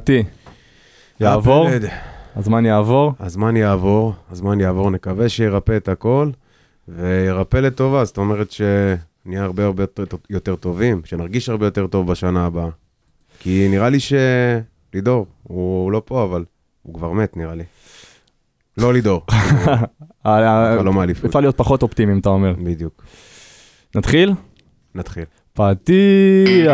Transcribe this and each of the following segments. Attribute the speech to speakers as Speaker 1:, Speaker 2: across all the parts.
Speaker 1: נתי, יעבור?
Speaker 2: הפלד.
Speaker 1: הזמן יעבור?
Speaker 2: הזמן יעבור, הזמן יעבור, נקווה שירפא את הכל, וירפא לטובה, זאת אומרת שנהיה הרבה הרבה יותר, טובים, שנרגיש הרבה יותר טוב בשנה הבאה. כי נראה לי ש... לידור, הוא לא פה, אבל הוא כבר מת, נראה לי. לא לידור, חלום האליפות.
Speaker 1: אפשר להיות פחות אופטימיים, אתה אומר.
Speaker 2: בדיוק.
Speaker 1: נתחיל?
Speaker 2: נתחיל.
Speaker 1: פתיח.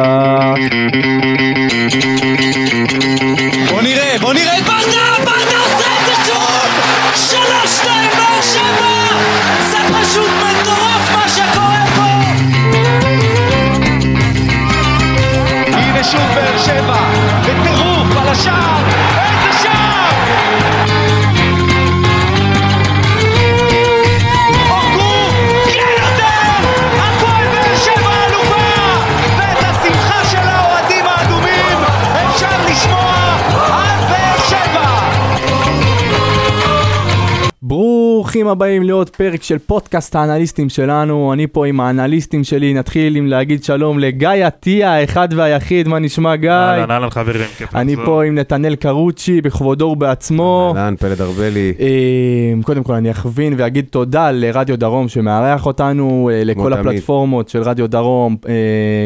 Speaker 1: ברוכים הבאים לעוד פרק של פודקאסט האנליסטים שלנו. אני פה עם האנליסטים שלי. נתחיל עם להגיד שלום לגיא עטיה, האחד והיחיד. מה נשמע גיא?
Speaker 3: אהלן, אהלן חברים, כיף
Speaker 1: אני
Speaker 3: לחזור.
Speaker 1: פה עם נתנאל קרוצ'י, בכבודו ובעצמו.
Speaker 2: אהלן, פלד ארבלי.
Speaker 1: אה, קודם כל אני אכווין ואגיד תודה לרדיו דרום שמארח אותנו, אה, לכל
Speaker 2: תמיד.
Speaker 1: הפלטפורמות של רדיו דרום, אה,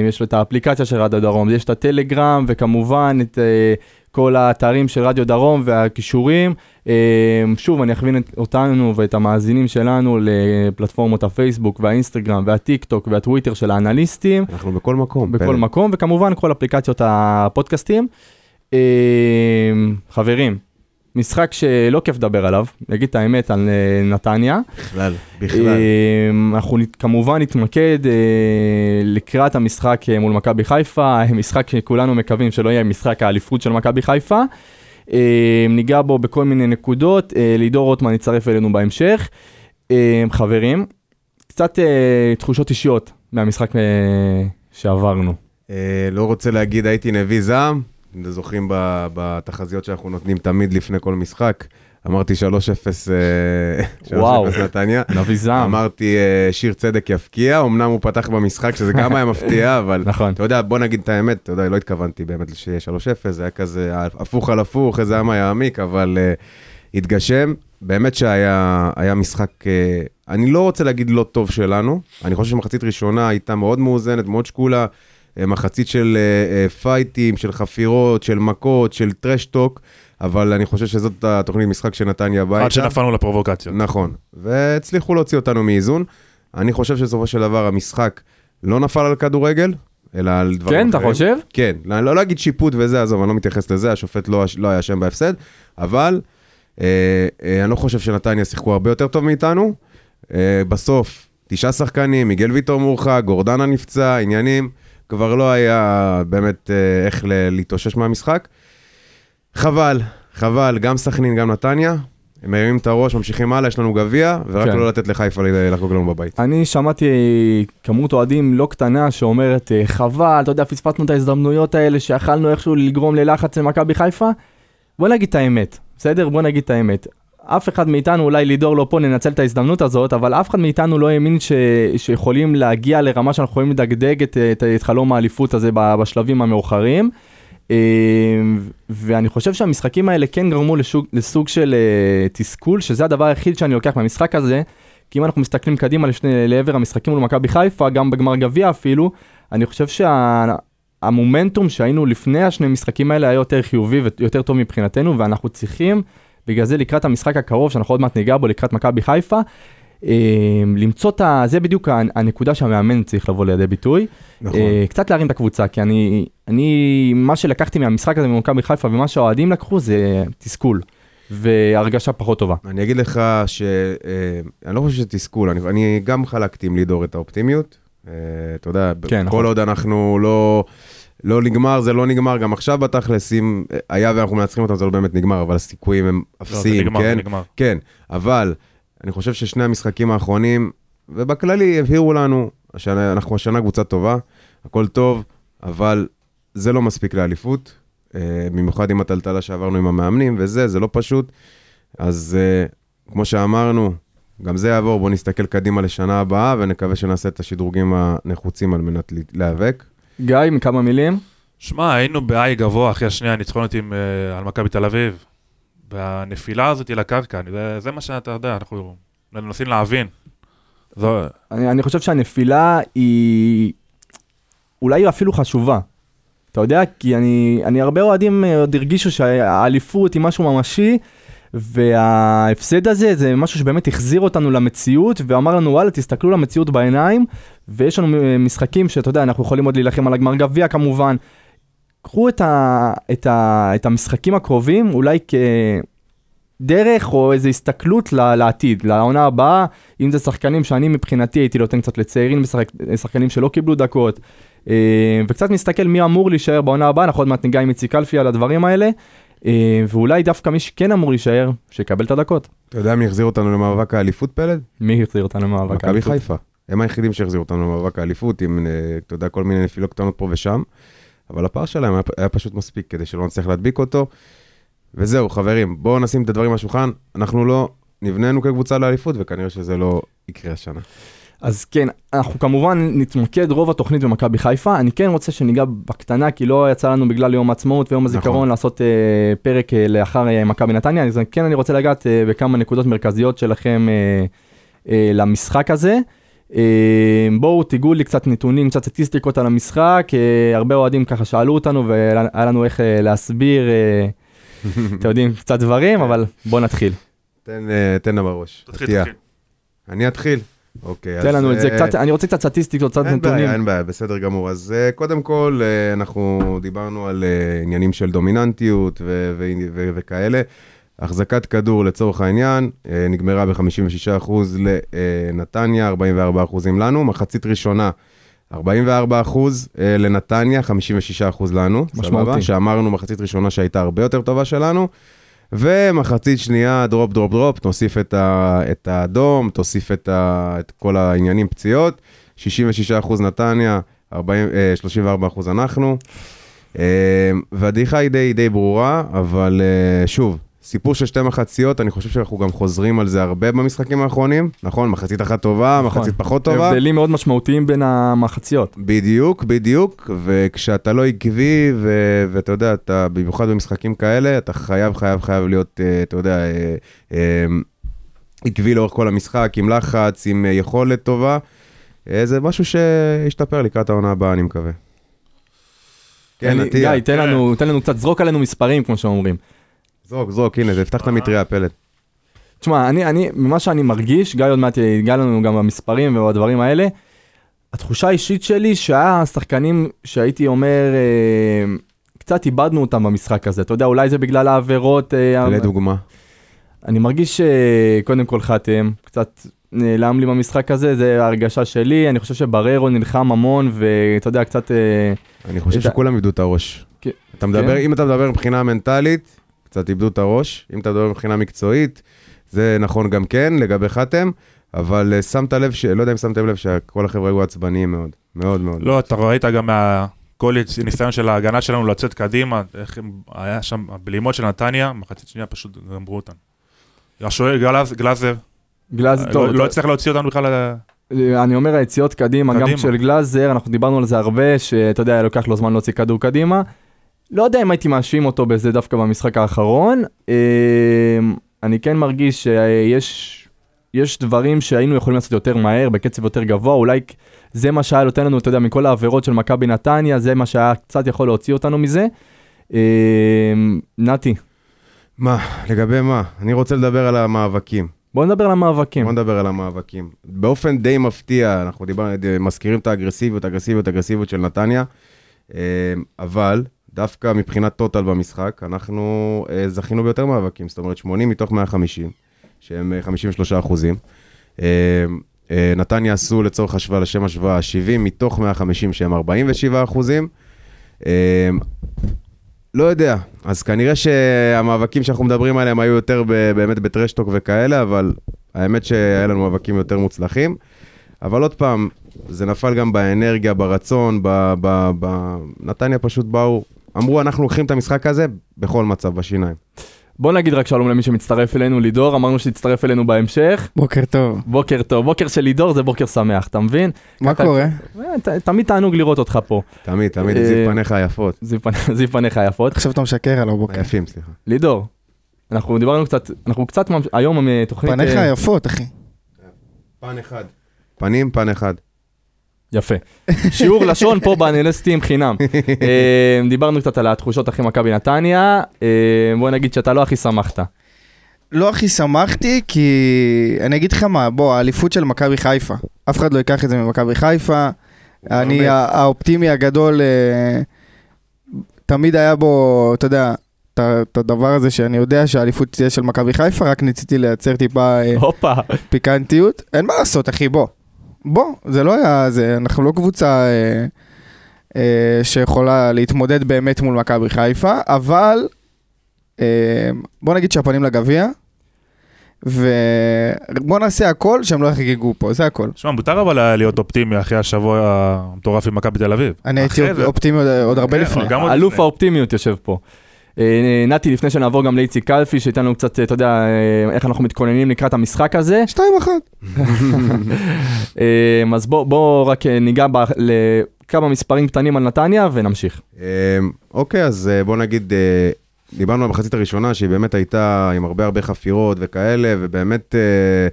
Speaker 1: יש לו את האפליקציה של רדיו דרום, יש את הטלגרם וכמובן את אה, כל האתרים של רדיו דרום והכישורים. אה, שוב, אני אכווין אותנו ואת המאזינים שלנו לפלטפורמות הפייסבוק והאינסטגרם והטיק טוק והטוויטר של האנליסטים.
Speaker 2: אנחנו בכל מקום.
Speaker 1: בכל
Speaker 2: פלד.
Speaker 1: מקום, וכמובן כל אפליקציות הפודקאסטים. אה, חברים, משחק שלא כיף לדבר עליו, נגיד את האמת על אה, נתניה.
Speaker 2: בכלל, בכלל.
Speaker 1: אה, אנחנו כמובן נתמקד אה, לקראת המשחק מול מכבי חיפה, משחק שכולנו מקווים שלא יהיה משחק האליפות של מכבי חיפה. ניגע בו בכל מיני נקודות, לידור רוטמן יצטרף אלינו בהמשך. חברים, קצת תחושות אישיות מהמשחק שעברנו.
Speaker 2: לא רוצה להגיד הייתי נביא זעם, אתם זוכרים בתחזיות שאנחנו נותנים תמיד לפני כל משחק. אמרתי 3-0 אה, 3-0
Speaker 1: וואו.
Speaker 2: נתניה.
Speaker 1: נביא זעם.
Speaker 2: אמרתי אה, שיר צדק יפקיע, אמנם הוא פתח במשחק, שזה גם היה מפתיע, אבל
Speaker 1: נכון.
Speaker 2: אתה יודע, בוא נגיד את האמת, אתה יודע, לא התכוונתי באמת שיהיה 3-0, זה היה כזה הפוך על הפוך, איזה עם יעמיק, אבל אה, התגשם. באמת שהיה היה משחק, אה, אני לא רוצה להגיד לא טוב שלנו, אני חושב שמחצית ראשונה הייתה מאוד מאוזנת, מאוד שקולה, מחצית של אה, אה, פייטים, של חפירות, של מכות, של טרשטוק, אבל אני חושב שזאת התוכנית משחק שנתניה הביתה.
Speaker 3: עד שנפלנו לפרובוקציות.
Speaker 2: נכון, והצליחו להוציא אותנו מאיזון. אני חושב שבסופו של דבר המשחק לא נפל על כדורגל, אלא על דברים
Speaker 1: כן, אתה
Speaker 2: אחרים.
Speaker 1: חושב?
Speaker 2: כן, לא, לא להגיד שיפוט וזה, עזוב, אני לא מתייחס לזה, השופט לא, לא היה אשם בהפסד, אבל אה, אה, אני לא חושב שנתניה שיחקו הרבה יותר טוב מאיתנו. אה, בסוף, תשעה שחקנים, מיגל ויטור מורחק, גורדנה נפצע, עניינים, כבר לא היה באמת אה, איך להתאושש מהמשחק. חבל, חבל, גם סכנין, גם נתניה. הם מרימים את הראש, ממשיכים הלאה, יש לנו גביע, ורק
Speaker 1: כן.
Speaker 2: לא לתת לחיפה לחגוג לנו בבית.
Speaker 1: אני שמעתי כמות אוהדים לא קטנה שאומרת, אה, חבל, אתה יודע, פספסנו את ההזדמנויות האלה שיכלנו איכשהו לגרום ללחץ למכבי חיפה. בוא נגיד את האמת, בסדר? בוא נגיד את האמת. אף אחד מאיתנו, אולי לידור לא פה, ננצל את ההזדמנות הזאת, אבל אף אחד מאיתנו לא האמין ש... שיכולים להגיע לרמה שאנחנו יכולים לדגדג את, את, את חלום האליפות הזה בשלבים המאוחרים. אה, ואני חושב שהמשחקים האלה כן גרמו לשוג, לסוג של אה, תסכול, שזה הדבר היחיד שאני לוקח מהמשחק הזה, כי אם אנחנו מסתכלים קדימה לשני, לעבר המשחקים מול מכבי חיפה, גם בגמר גביע אפילו, אני חושב שהמומנטום שהיינו לפני השני משחקים האלה היה יותר חיובי ויותר טוב מבחינתנו, ואנחנו צריכים, בגלל זה לקראת המשחק הקרוב, שאנחנו עוד מעט ניגע בו, לקראת מכבי חיפה, אה, למצוא את ה... זה בדיוק הנקודה שהמאמן צריך לבוא לידי ביטוי.
Speaker 2: נכון.
Speaker 1: אה, קצת להרים את הקבוצה, כי אני, אני, מה שלקחתי מהמשחק הזה במכבי חיפה ומה שהאוהדים לקחו זה תסכול והרגשה פחות טובה.
Speaker 2: אני אגיד לך ש... אה, אני לא חושב שזה תסכול, אני, אני גם חלקתי עם לידור את האופטימיות. אתה יודע,
Speaker 1: כן,
Speaker 2: כל
Speaker 1: נכון.
Speaker 2: עוד אנחנו לא... לא נגמר, זה לא נגמר, גם עכשיו בתכלס, אם היה ואנחנו מנצחים אותם, זה לא באמת נגמר, אבל הסיכויים הם
Speaker 3: לא, זה
Speaker 2: אפסיים,
Speaker 3: נגמר,
Speaker 2: כן?
Speaker 3: זה נגמר.
Speaker 2: כן, אבל אני חושב ששני המשחקים האחרונים, ובכללי הבהירו לנו, השנה, אנחנו השנה קבוצה טובה, הכל טוב, אבל זה לא מספיק לאליפות, אה, במיוחד עם הטלטלה שעברנו עם המאמנים וזה, זה לא פשוט. אז אה, כמו שאמרנו, גם זה יעבור, בואו נסתכל קדימה לשנה הבאה, ונקווה שנעשה את השדרוגים הנחוצים על מנת לה- להיאבק.
Speaker 1: גיא, מכמה מילים?
Speaker 3: שמע, היינו ב-I גבוה אחרי השנייה הניצחונות עם, אה, על מכבי תל אביב. והנפילה הזאת לקרקע, אני- זה, זה מה שאתה יודע, אנחנו מנסים להבין. זו,
Speaker 1: אני, אני חושב שהנפילה היא אולי אפילו חשובה. אתה יודע, כי אני, אני הרבה אוהדים אה, עוד הרגישו שהאליפות היא משהו ממשי, וההפסד הזה זה משהו שבאמת החזיר אותנו למציאות, ואמר לנו וואלה תסתכלו למציאות בעיניים, ויש לנו אה, משחקים שאתה יודע, אנחנו יכולים עוד להילחם על הגמר גביע כמובן. קחו את, ה, את, ה, את המשחקים הקרובים אולי כדרך או איזו הסתכלות לעתיד, לעונה הבאה, אם זה שחקנים שאני מבחינתי הייתי נותן קצת לצעירים, משחק, שחקנים שלא קיבלו דקות, אה, וקצת מסתכל מי אמור להישאר בעונה הבאה, אנחנו עוד מעט ניגע עם איציק קלפי על הדברים האלה, ואולי דווקא מי שכן אמור להישאר, שיקבל את הדקות.
Speaker 2: אתה יודע מי החזיר אותנו למאבק האליפות פלד?
Speaker 1: מי החזיר אותנו למאבק
Speaker 2: מכבי
Speaker 1: האליפות?
Speaker 2: חיפה. הם היחידים שהחזירו אותנו למאבק האליפות, עם, אה, אתה יודע, כל מיני נפילות קטנות פה ושם, אבל הפער שלהם היה, היה פשוט מספיק כדי שלא נצליח להדביק אותו. וזהו, חברים, בואו נשים את הדברים על השולחן. אנחנו לא נבננו כקבוצה לאליפות, וכנראה שזה לא יקרה השנה.
Speaker 1: אז כן, אנחנו כמובן נתמקד רוב התוכנית במכבי חיפה. אני כן רוצה שניגע בקטנה, כי לא יצא לנו בגלל יום העצמאות ויום הזיכרון
Speaker 2: נכון.
Speaker 1: לעשות אה, פרק אה, לאחר אה, מכבי נתניה. אז כן, אני רוצה לגעת אה, בכמה נקודות מרכזיות שלכם אה, אה, למשחק הזה. אה, בואו תיגעו לי קצת נתונים, קצת סטטיסטיקות על המשחק. אה, הרבה אוהדים ככה שאלו אותנו והיה לנו איך אה, להסביר, אה, אתם יודעים, קצת דברים, אבל בואו נתחיל.
Speaker 2: תן, אה, תן לה בראש.
Speaker 3: תתחיל. תתחיל.
Speaker 2: אני אתחיל? אוקיי,
Speaker 1: תן לנו את זה
Speaker 2: אה,
Speaker 1: קצת, אני רוצה קצת סטטיסטיקות, קצת
Speaker 2: אין
Speaker 1: נתונים.
Speaker 2: בעיה, אין בעיה, בסדר גמור. אז uh, קודם כל, uh, אנחנו דיברנו על עניינים של דומיננטיות ו- ו- ו- וכאלה. החזקת כדור לצורך העניין נגמרה ב-56% לנתניה, 44% לנו. מחצית ראשונה, 44% uh, לנתניה, 56% לנו.
Speaker 1: משמעותי.
Speaker 2: סבבה? שאמרנו מחצית ראשונה שהייתה הרבה יותר טובה שלנו. ומחצית שנייה, drop, drop, drop, תוסיף את, ה, את האדום, תוסיף את, ה, את כל העניינים פציעות, 66% נתניה, 40, אה, 34% אנחנו. אה, והדעיכה היא די, די ברורה, אבל אה, שוב, סיפור של שתי מחציות, אני חושב שאנחנו גם חוזרים על זה הרבה במשחקים האחרונים, נכון? מחצית אחת טובה,
Speaker 1: נכון.
Speaker 2: מחצית פחות טובה.
Speaker 1: הבדלים מאוד משמעותיים בין המחציות.
Speaker 2: בדיוק, בדיוק, וכשאתה לא עקבי, ו- ואתה יודע, אתה, במיוחד במשחקים כאלה, אתה חייב, חייב, חייב להיות, אה, אתה יודע, אה, אה, עקבי לאורך כל המשחק, עם לחץ, עם יכולת טובה. זה משהו שישתפר לקראת העונה הבאה, אני מקווה. כן,
Speaker 1: גיא,
Speaker 2: עטיה,
Speaker 1: תן לנו, תן לנו קצת, זרוק עלינו מספרים, כמו שאומרים.
Speaker 2: זרוק, זרוק, הנה, זה יפתח את המטריה, פלט.
Speaker 1: תשמע, אני, אני, ממה שאני מרגיש, גיא עוד מעט ייגע לנו גם במספרים ובדברים האלה, התחושה האישית שלי שהיה שחקנים שהייתי אומר, אה, קצת איבדנו אותם במשחק הזה. אתה יודע, אולי זה בגלל העבירות. אה,
Speaker 2: לדוגמה.
Speaker 1: אני מרגיש שקודם כל חתם, קצת נעלם לי במשחק הזה, זה ההרגשה שלי. אני חושב שבררו נלחם המון, ואתה יודע, קצת... אה,
Speaker 2: אני חושב שכולם איבדו את הראש.
Speaker 1: כן.
Speaker 2: אתה מדבר,
Speaker 1: כן?
Speaker 2: אם אתה מדבר מבחינה מנטלית, קצת איבדו את הראש. אם אתה מדבר מבחינה מקצועית, זה נכון גם כן לגבי חתם, אבל אה, שמת לב, ש... לא יודע אם שמתם לב שכל החבר'ה היו עצבניים מאוד. מאוד מאוד.
Speaker 3: לא, אתה ראית גם מהכל ניסיון של ההגנה שלנו לצאת קדימה, איך הם- היה שם הבלימות של נתניה, מחצית שנייה פשוט גמרו אותנו. השוער גלז- גלאזר,
Speaker 1: גלאז, טוב,
Speaker 3: לא לא הצליח להוציא אותנו בכלל, ל-
Speaker 1: אני אומר היציאות קדימה, גם
Speaker 3: קדימה.
Speaker 1: של גלאזר, אנחנו דיברנו על זה הרבה, שאתה יודע, לוקח לו זמן להוציא כדור קדימה. לא יודע אם הייתי מאשים אותו בזה דווקא במשחק האחרון. אה, אני כן מרגיש שיש יש דברים שהיינו יכולים לעשות יותר מהר, בקצב יותר גבוה, אולי זה מה שהיה נותן לנו, אתה יודע, מכל העבירות של מכבי נתניה, זה מה שהיה קצת יכול להוציא אותנו מזה. אה, נתי,
Speaker 2: מה, לגבי מה? אני רוצה לדבר על המאבקים.
Speaker 1: בוא נדבר על המאבקים.
Speaker 2: בוא נדבר על המאבקים. באופן די מפתיע, אנחנו דיבר, מזכירים את האגרסיביות, אגרסיביות, אגרסיביות של נתניה, אה, אבל דווקא מבחינת טוטל במשחק, אנחנו אה, זכינו ביותר מאבקים, זאת אומרת 80 מתוך 150, שהם אה, 53 אחוזים. אה, אה, נתניה עשו לצורך השוואה, לשם השוואה, 70 מתוך 150 שהם 47 אחוזים. אה, לא יודע, אז כנראה שהמאבקים שאנחנו מדברים עליהם היו יותר ב- באמת בטרשטוק וכאלה, אבל האמת שהיה לנו מאבקים יותר מוצלחים. אבל עוד פעם, זה נפל גם באנרגיה, ברצון, ב... ב, ב... נתניה פשוט באו, אמרו, אנחנו לוקחים את המשחק הזה בכל מצב בשיניים.
Speaker 1: בוא נגיד רק שלום למי שמצטרף אלינו, לידור, אמרנו שתצטרף אלינו בהמשך.
Speaker 4: בוקר טוב.
Speaker 1: בוקר טוב, בוקר של לידור זה בוקר שמח, אתה מבין?
Speaker 4: מה
Speaker 1: ככה-
Speaker 4: קורה?
Speaker 1: אה, ת- תמיד תענוג לראות אותך פה.
Speaker 2: תמיד, תמיד,
Speaker 1: אה,
Speaker 2: זיו פניך היפות.
Speaker 1: זיו פנ- זיו פניך יפות.
Speaker 4: עכשיו אתה משקר עליו בוקר.
Speaker 2: היפים, סליחה.
Speaker 1: לידור, אנחנו דיברנו קצת, אנחנו קצת, ממש- היום אה, תוכנית...
Speaker 4: פניך
Speaker 1: אה,
Speaker 4: יפות, אחי.
Speaker 2: פן אחד. פנים, פן אחד.
Speaker 1: יפה. שיעור לשון פה באנליסטים חינם. אה, דיברנו קצת על התחושות אחרי מכבי נתניה, אה, בוא נגיד שאתה לא הכי שמחת.
Speaker 4: לא הכי שמחתי, כי אני אגיד לך מה, בוא, האליפות של מכבי חיפה. אף אחד לא ייקח את זה ממכבי חיפה. אני, האופטימי הגדול, אה, תמיד היה בו, אתה יודע, את הדבר הזה שאני יודע שהאליפות תהיה של מכבי חיפה, רק ניסיתי לייצר טיפה. פיקנטיות. אין מה לעשות, אחי, בוא. בוא, זה לא היה, זה, אנחנו לא קבוצה אה, אה, שיכולה להתמודד באמת מול מכבי חיפה, אבל אה, בוא נגיד שהפנים לגביע, ובוא נעשה הכל שהם לא יחגגו פה, זה הכל.
Speaker 3: שמע, מותר אבל היה להיות אופטימי אחרי השבוע המטורף עם מכבי תל אביב.
Speaker 4: אני הייתי אופטימי עוד, עוד הרבה
Speaker 3: כן,
Speaker 4: לפני.
Speaker 1: אלוף. האופטימיות יושב פה. אה, נתי, לפני שנעבור גם לאיציק קלפי, שייתן לנו קצת, אתה יודע, אה, איך אנחנו מתכוננים לקראת המשחק הזה.
Speaker 4: שתיים אחת.
Speaker 1: אה, אז בוא, בוא רק אה, ניגע ב- לכמה מספרים קטנים על נתניה ונמשיך.
Speaker 2: אוקיי, אז אה, בוא נגיד, אה, דיברנו על המחצית הראשונה, שהיא באמת הייתה עם הרבה הרבה חפירות וכאלה, ובאמת אה,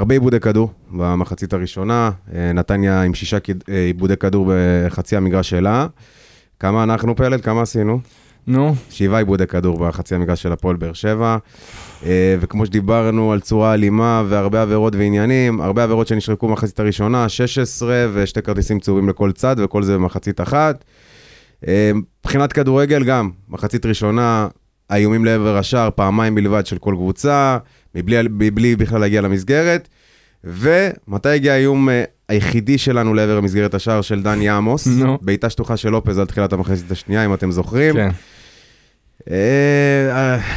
Speaker 2: הרבה עיבודי כדור במחצית הראשונה. אה, נתניה עם שישה אה, עיבודי כדור בחצי המגרש שלה. כמה אנחנו פלד? כמה עשינו?
Speaker 1: נו,
Speaker 2: שבעה עיבודי כדור בחצי המגרש של הפועל באר שבע. אה, וכמו שדיברנו על צורה אלימה והרבה עבירות ועניינים, הרבה עבירות שנשרקו במחצית הראשונה, 16 ושתי כרטיסים צהובים לכל צד, וכל זה במחצית אחת. אה, מבחינת כדורגל גם, מחצית ראשונה, האיומים לעבר השער, פעמיים בלבד של כל קבוצה, מבלי, מבלי בכלל להגיע למסגרת. ומתי הגיע האיום אה, היחידי שלנו לעבר מסגרת השער של דני עמוס?
Speaker 1: נו.
Speaker 2: בעיטה שטוחה של לופז על תחילת המחצית השנייה, אם אתם זוכרים.
Speaker 1: כן.
Speaker 2: אה,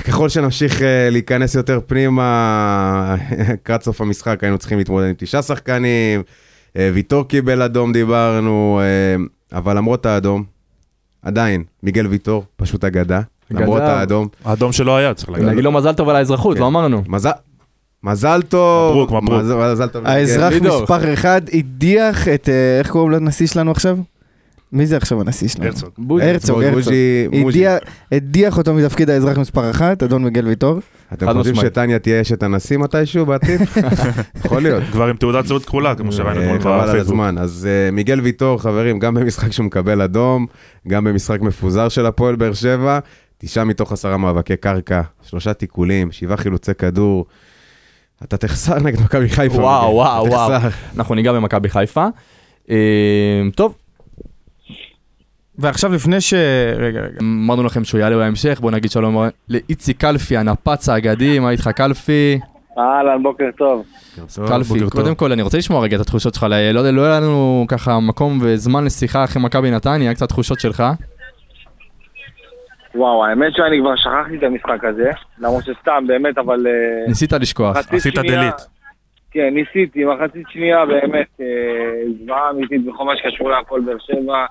Speaker 2: ככל שנמשיך אה, להיכנס יותר פנימה, לקראת סוף המשחק היינו צריכים להתמודד עם תשעה שחקנים, אה, ויטור קיבל אדום דיברנו, אה, אבל למרות האדום, עדיין, מיגל ויטור פשוט אגדה. למרות האדום.
Speaker 3: האדום שלא היה, צריך להגיד.
Speaker 1: נגיד לו מזל טוב על האזרחות,
Speaker 2: כן.
Speaker 1: לא אמרנו.
Speaker 2: מזל, מזל טוב,
Speaker 3: מברוק, מברוק.
Speaker 2: מזל, טוב.
Speaker 4: האזרח. מספר אחד הדיח את, אה, איך קוראים לנשיא שלנו עכשיו? מי זה עכשיו הנשיא שלנו?
Speaker 3: הרצוג.
Speaker 1: בוז'י.
Speaker 4: הרצוג, הרצוג.
Speaker 2: בוז'י, בוז'י.
Speaker 4: הדיח- אותו מתפקיד האזרח מספר אחת, אדון מיגל ויטור.
Speaker 2: אתם חושבים. שטניה תהיה אשת הנשיא מתישהו בעתיד? יכול להיות.
Speaker 3: כבר עם תעודת זהות כחולה, כמו שראינו
Speaker 2: אה,
Speaker 3: אתמול
Speaker 2: חבל על
Speaker 3: בפייסבוק.
Speaker 2: הזמן. אז אה, מיגל ויטור, חברים, גם במשחק שהוא מקבל אדום, גם במשחק מפוזר של הפועל באר שבע, תשעה מתוך עשרה מאבקי קרקע, שלושה תיקולים, שבעה חילוצי כדור. אתה תחסר נגד מכבי חיפה.
Speaker 1: וואו, וואו, וואו. אנחנו ניגע במכבי חיפה. אה, טוב,
Speaker 4: ועכשיו לפני ש... רגע, רגע.
Speaker 1: אמרנו לכם שהוא יעלה בהמשך, בוא נגיד שלום לאיציק קלפי, הנפץ האגדי, מה איתך קלפי?
Speaker 5: אהלן, בוקר טוב.
Speaker 2: טוב,
Speaker 1: קלפי. קודם כל אני רוצה לשמוע רגע את התחושות שלך, לא לא היה לנו ככה מקום וזמן לשיחה אחרי מכבי נתניה, קצת תחושות שלך.
Speaker 5: וואו, האמת שאני כבר שכחתי את המשחק הזה, למרות שסתם, באמת, אבל... אה,
Speaker 1: ניסית לשכוח.
Speaker 3: עשית delete.
Speaker 5: כן, ניסיתי, מחצית שנייה באמת אה, זוועה אמיתית בכל מה שקשור להפועל באר שבע.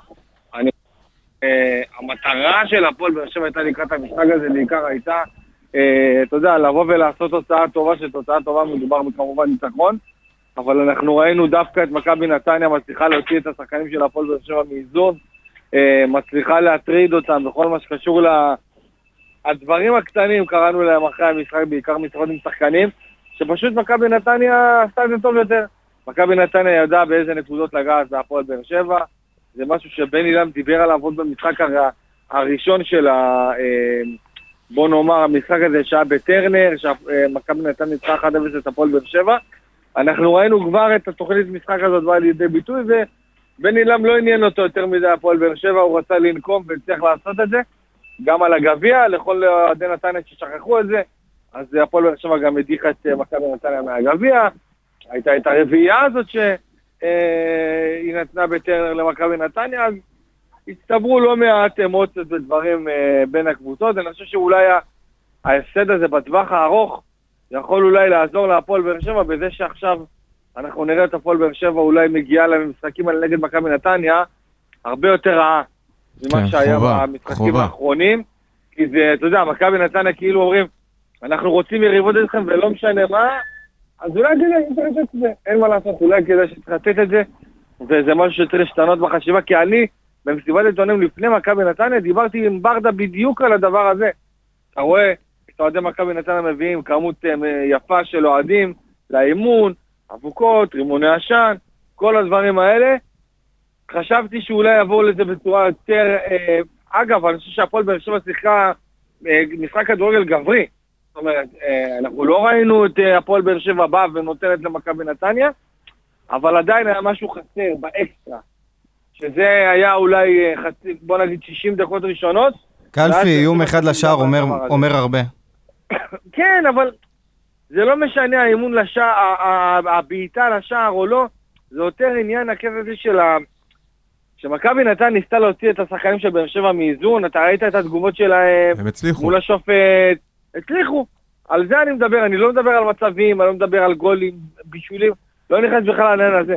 Speaker 5: אה, המטרה של הפועל באר שבע הייתה לקראת המשחק הזה, בעיקר הייתה, אה, אתה יודע, לבוא ולעשות תוצאה טובה, שתוצאה טובה מדובר בכמובן ניצחון, אבל אנחנו ראינו דווקא את מכבי נתניה מצליחה להוציא את השחקנים של הפועל באר שבע מאיזון, אה, מצליחה להטריד אותם בכל מה שקשור ל... הדברים הקטנים, קראנו להם אחרי המשחק, בעיקר משחקות עם שחקנים, שפשוט מכבי נתניה עשתה את זה טוב יותר. מכבי נתניה ידעה באיזה נקודות לגעת בהפועל באר שבע, זה משהו שבן אילם דיבר עליו עוד במשחק הר... הראשון של ה... אה, בוא נאמר, המשחק הזה שהיה בטרנר, שמכבי נתניה ניצחה 1-0 את הפועל באר שבע. אנחנו ראינו כבר את התוכנית משחק הזאת באה לידי ביטוי, ובן אילם לא עניין אותו יותר מדי הפועל באר שבע, הוא רצה לנקום והצליח לעשות את זה. גם על הגביע, לכל אוהדי נתניה ששכחו את זה. אז הפועל באר שבע גם הדיחה את אה, מכבי נתניה מהגביע. הייתה את הרביעייה הזאת שהיא נתנה בטרנר למכבי נתניה, אז הצטברו לא מעט אמוציות ודברים אה, בין הקבוצות. אני חושב שאולי ההפסד הזה בטווח הארוך יכול אולי לעזור להפועל באר שבע בזה שעכשיו אנחנו נראה את הפועל באר שבע אולי מגיעה למשחקים האלה נגד מכבי נתניה הרבה יותר רעה ממה
Speaker 1: כן,
Speaker 5: שהיה
Speaker 2: חובה,
Speaker 5: במשחקים
Speaker 2: חובה.
Speaker 5: האחרונים. כי זה, אתה יודע, מכבי נתניה כאילו אומרים, אנחנו רוצים יריבות אתכם ולא משנה מה, אז אולי כדאי שצריך לתת את זה, אין מה לעשות, אולי כדאי שצריך לתת את זה, וזה משהו שצריך להשתנות בחשיבה, כי אני, במסיבת עיתונים לפני מכבי נתניה, דיברתי עם ברדה בדיוק על הדבר הזה. אתה רואה, את אוהדי מכבי נתניה מביאים כמות אה, יפה של אוהדים לאימון, אבוקות, רימוני עשן, כל הדברים האלה. חשבתי שאולי יבואו לזה בצורה יותר... אה, אגב, אני חושב שהפועל באר שבע שיחקה אה, משחק כדורגל גברי. זאת אומרת, אה, אנחנו לא ראינו את אה, הפועל באר שבע באה ונותנת למכבי נתניה, אבל עדיין היה משהו חסר באקסטרה. שזה היה אולי אה, חצי, בוא נגיד 60 דקות ראשונות.
Speaker 4: קלפי, איום אחד לשער אומר-. אומר הרבה.
Speaker 5: כן, אבל זה לא משנה האימון לשער, הבעיטה לשער או לא, זה יותר עניין הקטע הזה של ה... שמכבי נתן ניסתה להוציא את השחקנים של באר שבע מאיזון, אתה ראית את התגובות שלהם
Speaker 2: הם הצליחו.
Speaker 5: מול השופט, הצליחו. על זה אני מדבר, אני לא מדבר על מצבים, אני לא מדבר על גולים, בישולים, לא נכנס בכלל לעניין הזה.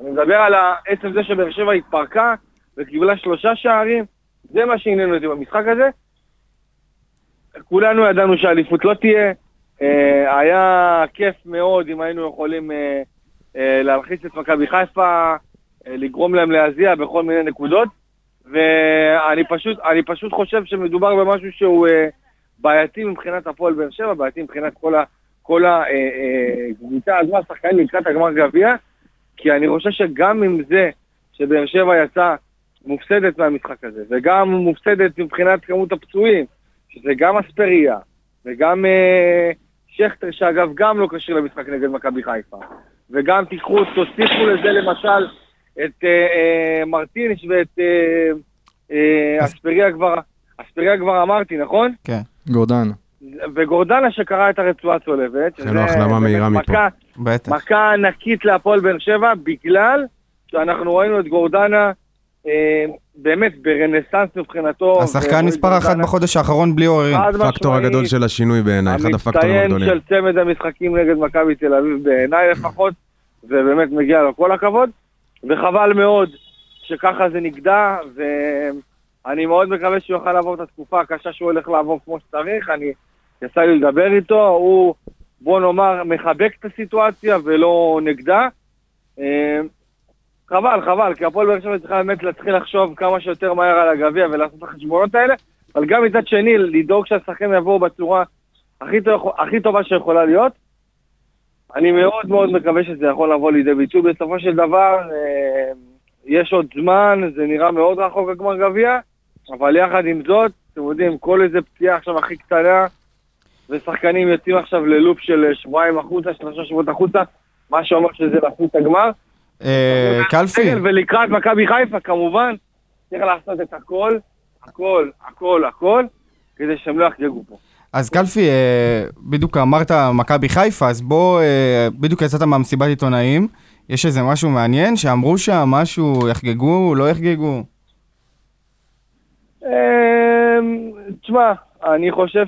Speaker 5: אני מדבר על עצם זה שבאר שבע התפרקה וקיבלה שלושה שערים, זה מה שעניין אותי במשחק הזה. כולנו ידענו שהאליפות לא תהיה, אה, היה כיף מאוד אם היינו יכולים אה, אה, להלחיץ את מכבי חיפה, לגרום להם להזיע בכל מיני נקודות, ואני פשוט, פשוט חושב שמדובר במשהו שהוא בעייתי מבחינת הפועל באר שבע, בעייתי מבחינת כל ה... כל הקבוצה הזו, השחקנים לקראת הגמר גביע, כי אני חושב שגם עם זה שבאר שבע יצאה מופסדת מהמשחק הזה, וגם מופסדת מבחינת כמות הפצועים, שזה גם אספריה, וגם אה, שכטר, שאגב גם לא כשיר למשחק נגד מכבי חיפה, וגם תיקחו, תוסיפו לזה למשל את אה, אה, מרטינש ואת אה, אה, אספריה כבר, אספריה כבר אמרתי, נכון?
Speaker 4: כן,
Speaker 1: גורדן.
Speaker 5: וגורדנה שקרא את הרצועה הצולבת.
Speaker 2: לו החלמה מהירה מפה.
Speaker 4: בטח.
Speaker 5: מכה ענקית להפועל באר שבע, בגלל שאנחנו ראינו את גורדנה אה, באמת ברנסאנס מבחינתו.
Speaker 4: השחקן מספר אחת
Speaker 5: גורדנה
Speaker 4: בחודש האחרון בלי עוררין.
Speaker 5: משמעית,
Speaker 2: הגדול של השינוי בעיניי, אחד הפקטורים
Speaker 5: המצטיין
Speaker 2: הגדולים.
Speaker 5: של צמד המשחקים נגד מכבי תל אביב בעיניי לפחות, ובאמת מגיע לו כל הכבוד, וחבל מאוד שככה זה נגדע, ואני מאוד מקווה שהוא יוכל לעבור את התקופה הקשה שהוא הולך לעבור כמו שצריך, אני, יצא לי לדבר איתו, הוא, בוא נאמר, מחבק את הסיטואציה ולא נגדה. אה, חבל, חבל, כי הפועל באר שבע צריכה באמת להתחיל לחשוב כמה שיותר מהר על הגביע ולעשות את החשבונות האלה, אבל גם מצד שני, לדאוג שהשחקנים יבואו בצורה הכי, טוב, הכי טובה שיכולה להיות. אני מאוד מאוד מקווה שזה יכול לבוא לידי ביטוי. בסופו של דבר, אה, יש עוד זמן, זה נראה מאוד רחוק הגמר גביע, אבל יחד עם זאת, אתם יודעים, כל איזה פציעה עכשיו הכי קטנה, ושחקנים יוצאים עכשיו ללופ של שבועיים החוצה, שלושה שבועות החוצה, מה שאומר שזה את הגמר.
Speaker 4: אה, קלפי,
Speaker 5: ולקראת מכבי חיפה, כמובן, צריך לעשות את הכל, הכל, הכל, הכל, כדי שהם לא יחגגו פה.
Speaker 4: אז קלפי, אה, בדיוק אמרת מכבי חיפה, אז בוא, אה, בדיוק יצאת מהמסיבת עיתונאים, יש איזה משהו מעניין שאמרו שם, משהו, יחגגו, לא יחגגו?
Speaker 5: אמ, תשמע, אני חושב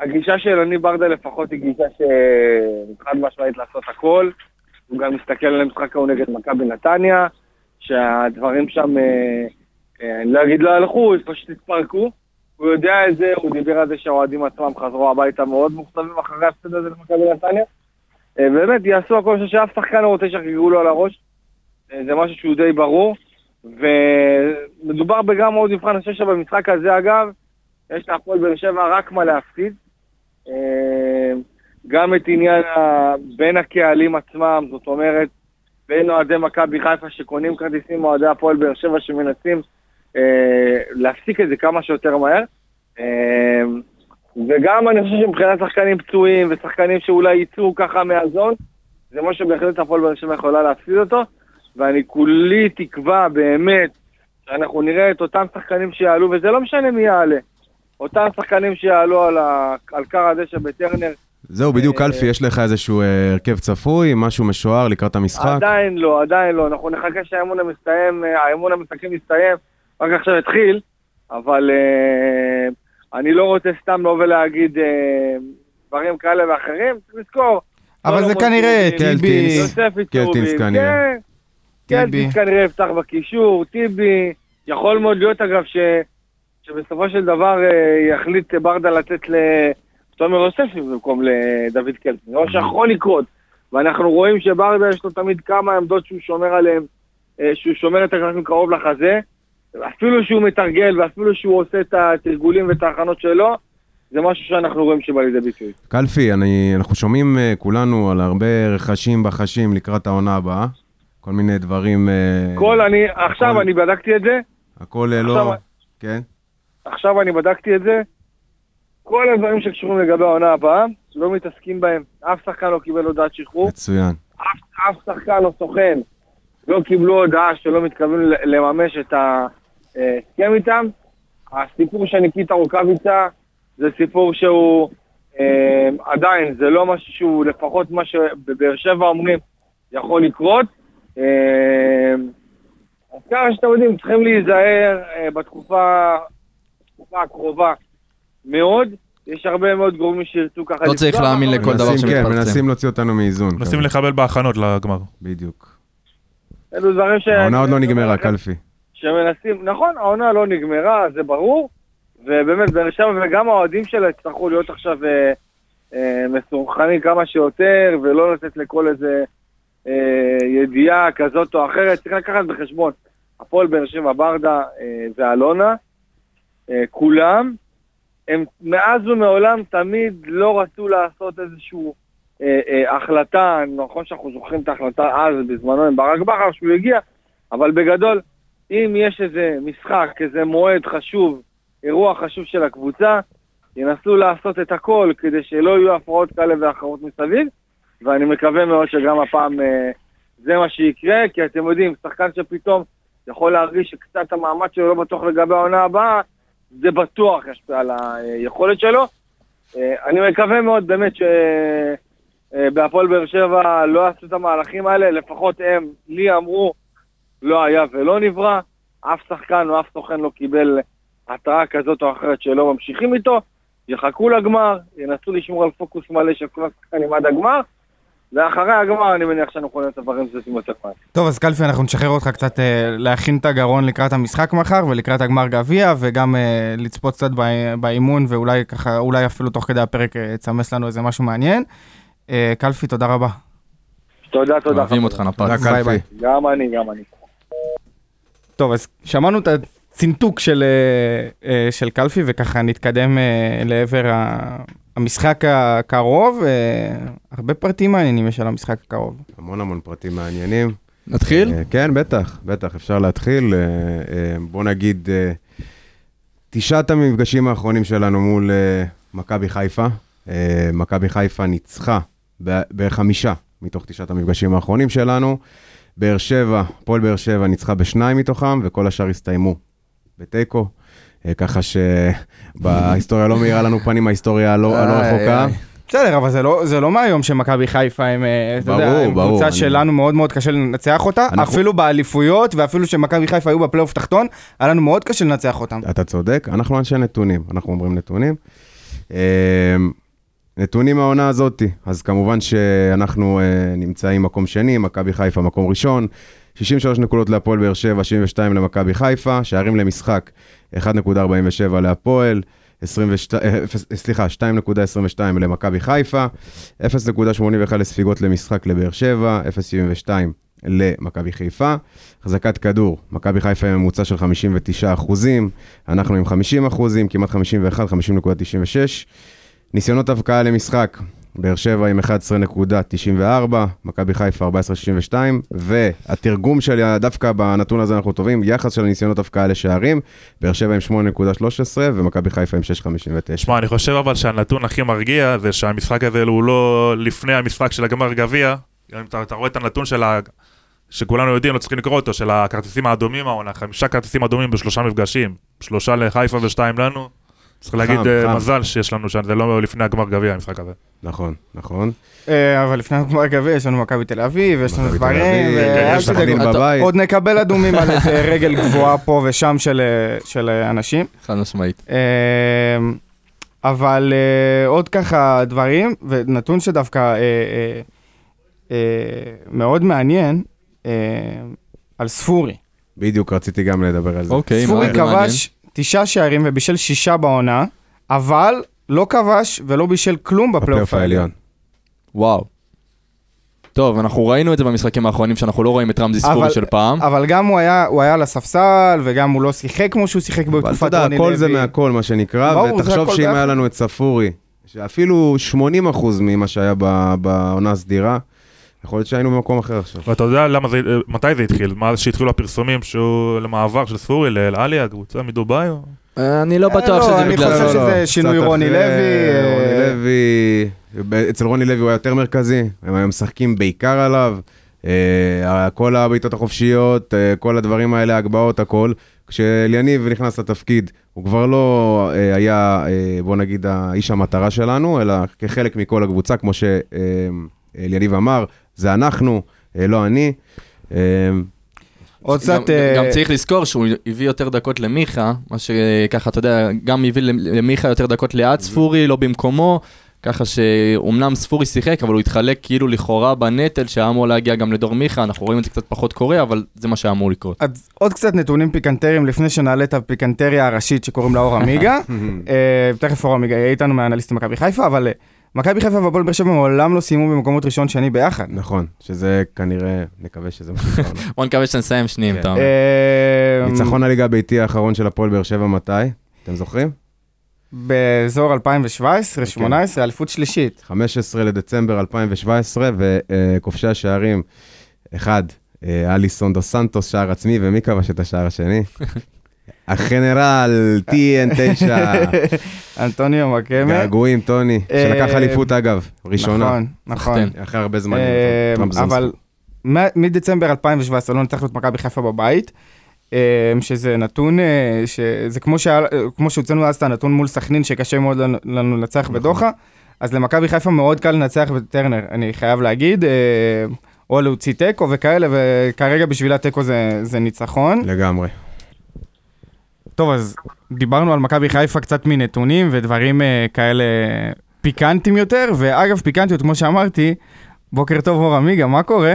Speaker 5: שהגישה של אני ברדה לפחות היא גישה שחד משמעית לעשות הכל. הוא גם מסתכל על המשחק ההוא נגד מכבי נתניה, שהדברים שם, אה, אה, אני לא אגיד לא הלכו, פשוט התפרקו. הוא יודע את זה, הוא דיבר על זה שהאוהדים עצמם חזרו הביתה מאוד מוכתבים אחרי ההפסד הזה למכבי נתניה. אה, באמת, יעשו הכל שאף שחקן לא רוצה שיחגגו לו על הראש. זה משהו שהוא די ברור. ומדובר בגם עוד מבחן, אני חושב שבמשחק הזה אגב, יש להפועל באר שבע רק מה להפסיד. אה, גם את עניין. בין הקהלים עצמם, זאת אומרת, בין אוהדי מכבי חיפה שקונים כרטיסים, אוהדי הפועל באר שבע שמנסים אה, להפסיק את זה כמה שיותר מהר. אה, וגם אני חושב שמבחינת שחקנים פצועים ושחקנים שאולי יצאו ככה מהזון, זה מה שבהחלט הפועל באר שבע יכולה להפסיד אותו. ואני כולי תקווה באמת שאנחנו נראה את אותם שחקנים שיעלו, וזה לא משנה מי יעלה. אותם שחקנים שיעלו על, ה... על קר הדשא בטרנר,
Speaker 2: זהו, בדיוק,
Speaker 5: אה,
Speaker 2: קלפי, יש לך איזשהו אה, הרכב צפוי, משהו משוער לקראת המשחק?
Speaker 5: עדיין לא, עדיין לא. אנחנו נחכה שהאימון המסתיים, אה, האימון המשחקים יסתיים, רק עכשיו התחיל, אבל אה, אני לא רוצה סתם לבוא ולהגיד אה, דברים כאלה ואחרים, צריך לזכור.
Speaker 4: אבל
Speaker 5: לא
Speaker 4: זה
Speaker 5: לא
Speaker 4: כנראה טיבי,
Speaker 5: יוסף
Speaker 2: כנראה.
Speaker 5: כן,
Speaker 4: טיבי.
Speaker 5: קלטינס כנראה יפתח בקישור, טיבי, יכול מאוד להיות אגב ש... שבסופו של דבר אה, יחליט ברדה לתת לתומר יוספי במקום לדוד קלטין. זה מה שיכול לקרות. ואנחנו רואים שברדה יש לו תמיד כמה עמדות שהוא שומר עליהן, אה, שהוא שומר את הקלטים קרוב לחזה. אפילו שהוא מתרגל ואפילו שהוא עושה את התרגולים ואת ההכנות שלו, זה משהו שאנחנו רואים שבא לידי ביטוי.
Speaker 2: קלפי, אני, אנחנו שומעים אה, כולנו על הרבה רכשים בחשים לקראת העונה הבאה. כל מיני דברים... אה,
Speaker 5: כל אני, עכשיו
Speaker 2: הכל-
Speaker 5: אני בדקתי את זה,
Speaker 2: הכל אה,
Speaker 5: עכשיו-
Speaker 2: לא... כן?
Speaker 5: עכשיו אני בדקתי את זה, כל הדברים שקשורים לגבי העונה הבאה, לא מתעסקים בהם. אף שחקן לא קיבל הודעת שחרור,
Speaker 2: מצוין.
Speaker 5: אף, אף שחקן או סוכן לא קיבלו הודעה שלא מתכוונים ל- לממש את ההסכם איתם. הסיפור של ניקיטה רוקאביצה זה סיפור שהוא אה, עדיין, זה לא משהו שהוא לפחות מה שבבאר שבע אומרים יכול לקרות. אה, אז ככה שאתם יודעים, צריכים להיזהר אה, בתקופה בתקופה הקרובה מאוד. יש הרבה מאוד גורמים שירצו ככה...
Speaker 1: לא צריך להאמין. לכל דבר
Speaker 2: מנסים, כן,
Speaker 1: שמתפרסם.
Speaker 2: מנסים להוציא אותנו מאיזון.
Speaker 3: מנסים
Speaker 2: כזה.
Speaker 3: לחבל בהכנות לגמר.
Speaker 2: בדיוק.
Speaker 5: אלו דברים ש...
Speaker 2: העונה עוד לא נגמרה, קלפי.
Speaker 5: שמנסים, נכון, העונה לא נגמרה, זה ברור, ובאמת, באר שבע וגם האוהדים שלה יצטרכו להיות עכשיו אה, אה, מסונכרנים כמה שיותר, ולא לתת לכל איזה אה, ידיעה כזאת או אחרת. צריך לקחת בחשבון, הפועל באר שבע, ברדה אה, ואלונה, אה, כולם, הם מאז ומעולם תמיד לא רצו לעשות איזושהי אה, אה, החלטה, נכון שאנחנו זוכרים את ההחלטה אז, בזמנו עם ברק בכר, שהוא הגיע, אבל בגדול, אם יש איזה משחק, איזה מועד חשוב, אירוע חשוב של הקבוצה, ינסו לעשות את הכל כדי שלא יהיו הפרעות כאלה ואחרות מסביב, ואני מקווה מאוד שגם הפעם אה, זה מה שיקרה, כי אתם יודעים, שחקן שפתאום יכול להרגיש שקצת המאמץ שלו לא בטוח לגבי העונה הבאה, זה בטוח ישפיע על היכולת שלו. אה, אני מקווה מאוד באמת שבהפועל באר שבע לא עשו את המהלכים האלה, לפחות הם, לי אמרו, לא היה ולא נברא, אף שחקן או אף סוכן לא קיבל התראה כזאת או אחרת שלא ממשיכים איתו, יחכו לגמר, ינסו לשמור על פוקוס מלא של כל השחקנים עד הגמר, ואחרי הגמר אני מניח שאנחנו יכולים לעשות דברים זזים יותר מהר.
Speaker 4: טוב, אז קלפי, אנחנו נשחרר אותך קצת אה, להכין את הגרון לקראת המשחק מחר ולקראת הגמר גביע, וגם אה, לצפות קצת בא- באימון, ואולי ככה, אולי אפילו תוך כדי הפרק אה, תסמס לנו איזה משהו מעניין. אה, קלפי, תודה רבה.
Speaker 5: תודה, תודה.
Speaker 1: אוהבים. אותך
Speaker 2: תודה,
Speaker 1: נפץ.
Speaker 4: ביי, ביי.
Speaker 5: גם אני, גם אני.
Speaker 4: טוב, אז שמענו את הצינתוק של, אה, אה, של קלפי, וככה נתקדם אה, לעבר המשחק הקרוב. הרבה פרטים מעניינים יש על המשחק הקרוב.
Speaker 2: המון המון פרטים מעניינים.
Speaker 1: נתחיל?
Speaker 2: כן, בטח, בטח, אפשר להתחיל. בוא נגיד, תשעת המפגשים האחרונים שלנו מול מכבי חיפה. מכבי חיפה ניצחה ב- בחמישה מתוך תשעת המפגשים האחרונים שלנו. באר שבע, הפועל באר שבע ניצחה בשניים מתוכם, וכל השאר הסתיימו בתיקו. אה, ככה שבהיסטוריה לא מאירה לנו פנים, ההיסטוריה הלא
Speaker 1: איי,
Speaker 2: רחוקה.
Speaker 4: בסדר, אבל זה לא, זה לא מהיום שמכבי חיפה הם, אה, אתה יודע, הם קבוצה שלנו מאוד מאוד קשה לנצח אותה,
Speaker 2: אנחנו-
Speaker 4: אפילו באליפויות, ואפילו שמכבי חיפה היו בפלייאוף תחתון, היה לנו מאוד קשה לנצח אותם.
Speaker 2: אתה צודק, אנחנו אנשי נתונים, אנחנו אומרים נתונים. אה, נתונים מהעונה הזאתי, אז כמובן שאנחנו אה, נמצאים מקום שני, מכבי חיפה מקום ראשון, 63 נקודות להפועל באר שבע, 72 למכבי חיפה, שערים למשחק 1.47 להפועל, 22, אה, סליחה, 2.22 למכבי חיפה, 0.81 לספיגות למשחק לבאר שבע, 0.72 למכבי חיפה. החזקת כדור, מכבי חיפה עם ממוצע של 59 אחוזים, אנחנו עם 50 אחוזים, כמעט 51, 50.96. ניסיונות הבקעה למשחק, באר שבע עם 11.94, מכבי חיפה 14.62, והתרגום של, דווקא בנתון הזה אנחנו טובים, יחס של ניסיונות הבקעה לשערים, באר שבע עם 8.13 ומכבי חיפה עם 6.59.
Speaker 3: שמע, אני חושב אבל שהנתון הכי מרגיע זה שהמשחק הזה הוא לא לפני המשחק של הגמר גביע. אם אתה, אתה רואה את הנתון של ה... שכולנו יודעים, לא צריכים לקרוא אותו, של הכרטיסים האדומים העונה, חמישה כרטיסים אדומים בשלושה מפגשים, שלושה לחיפה ושתיים לנו. צריך להגיד אה. מזל שיש לנו שזה לא לפני הגמר גביע המשחק הזה.
Speaker 2: נכון, נכון.
Speaker 4: אה, אבל לפני הגמר גביע יש לנו מכבי תל אביב, יש לנו דברים,
Speaker 2: בבית.
Speaker 4: עוד נקבל אדומים על איזה רגל גבוהה פה ושם של, אה, של אה, אנשים.
Speaker 1: חד משמעית.
Speaker 4: אה, אבל אה, עוד ככה דברים, ונתון שדווקא אה, אה, אה, מאוד מעניין, אה, על ספורי.
Speaker 2: בדיוק רציתי גם לדבר על זה.
Speaker 1: אוקיי,
Speaker 4: ספורי
Speaker 1: זה?
Speaker 4: כבש תשעה שערים ובישל שישה בעונה, אבל לא כבש ולא בישל כלום בפלייאוף העליון.
Speaker 1: וואו. טוב, אנחנו ראינו את זה במשחקים האחרונים, שאנחנו לא רואים את רמזי ספורי
Speaker 4: אבל-
Speaker 1: של פעם.
Speaker 4: אבל גם הוא היה, הוא היה על הספסל, וגם הוא לא שיחק כמו שהוא שיחק
Speaker 2: אבל אתה
Speaker 4: בתקופת
Speaker 2: יודע,
Speaker 4: רוני
Speaker 2: הכל זה
Speaker 4: לוי.
Speaker 2: מהכל, מה שנקרא,
Speaker 4: ברור,
Speaker 2: ותחשוב שאם היה. לנו את ספורי, שאפילו 80% ממה שהיה בעונה הסדירה, יכול להיות שהיינו במקום אחר עכשיו.
Speaker 3: ואתה יודע למה זה, מתי זה התחיל? מאז שהתחילו הפרסומים שהוא למעבר של ספורי לאל עלי, הקבוצה מדובאי?
Speaker 1: אה, אני לא
Speaker 4: אה,
Speaker 1: בטוח
Speaker 4: לא,
Speaker 1: שזה
Speaker 4: אני
Speaker 1: בגלל
Speaker 4: חושב
Speaker 1: זה.
Speaker 4: שזה
Speaker 2: קצת
Speaker 4: שינוי רוני לוי, אה,
Speaker 2: רוני לוי, ב- אצל רוני לוי הוא היה יותר מרכזי, הם היו משחקים בעיקר עליו, אה, כל הבעיטות החופשיות, אה, כל הדברים האלה, הגבהות, הכל. כשאליניב נכנס לתפקיד, הוא כבר לא אה, היה, אה, בוא נגיד, האיש המטרה שלנו, אלא כחלק מכל הקבוצה, כמו שאליניב אמר, זה אנחנו, אה, לא אני. אה,
Speaker 4: עוד
Speaker 1: גם-
Speaker 4: קצת... אה,
Speaker 1: גם צריך לזכור שהוא הביא יותר דקות למיכה, מה שככה, אתה יודע, גם הביא למיכה יותר דקות ליד ספורי, לא במקומו, ככה שאומנם ספורי שיחק, אבל הוא התחלק כאילו לכאורה בנטל שהיה אמור להגיע גם לדור מיכה, אנחנו רואים את זה קצת פחות קורה, אבל זה מה שאמור לקרות.
Speaker 4: אז עוד קצת נתונים פיקנטריים לפני שנעלה את הפיקנטריה הראשית שקוראים לה אור עמיגה. אה, תכף אור עמיגה יהיה איתנו מאנליסט מכבי חיפה, אבל אה, מכבי חיפה והפועל באר שבע מעולם לא סיימו במקומות ראשון שני ביחד.
Speaker 2: נכון, שזה כנראה, נקווה שזה מה שקרה.
Speaker 1: בוא נקווה שנסיים שניים,
Speaker 2: כן.
Speaker 1: אתה אומר.
Speaker 4: אה,
Speaker 2: ניצחון הליגה הביתי האחרון של הפועל באר שבע מתי? אתם זוכרים?
Speaker 4: באזור 2017-2018, אליפות שלישית.
Speaker 2: 15 לדצמבר 2017, וכובשי השערים, אחד, אה, אליסון דו סנטוס, שער עצמי, ומי כבש את השער השני? החנרל, TN9,
Speaker 4: אנטוניו מקמה.
Speaker 2: געגועים, טוני,
Speaker 4: אה,
Speaker 2: שלקח אליפות אגב, ראשונה,
Speaker 4: נכון, נכון.
Speaker 2: אחרי הרבה זמן.
Speaker 4: אה. אבל מדצמבר 2017 לא ניצחנו את מכבי חיפה בבית, אה, שזה נתון, שזה כמו שהוצאנו אז את הנתון מול סכנין, שקשה מאוד לנו- לנצח
Speaker 2: נכון.
Speaker 4: בדוחה, אז למכבי חיפה מאוד קל לנצח בטרנר, אני חייב להגיד, או להוציא תיקו וכאלה, וכרגע בשביל התיקו זה- זה ניצחון.
Speaker 2: לגמרי.
Speaker 4: טוב, אז דיברנו על מכבי חיפה קצת מנתונים ודברים אה, כאלה פיקנטיים יותר, ואגב, פיקנטיות, כמו שאמרתי, בוקר טוב אור עמיגה, מה קורה?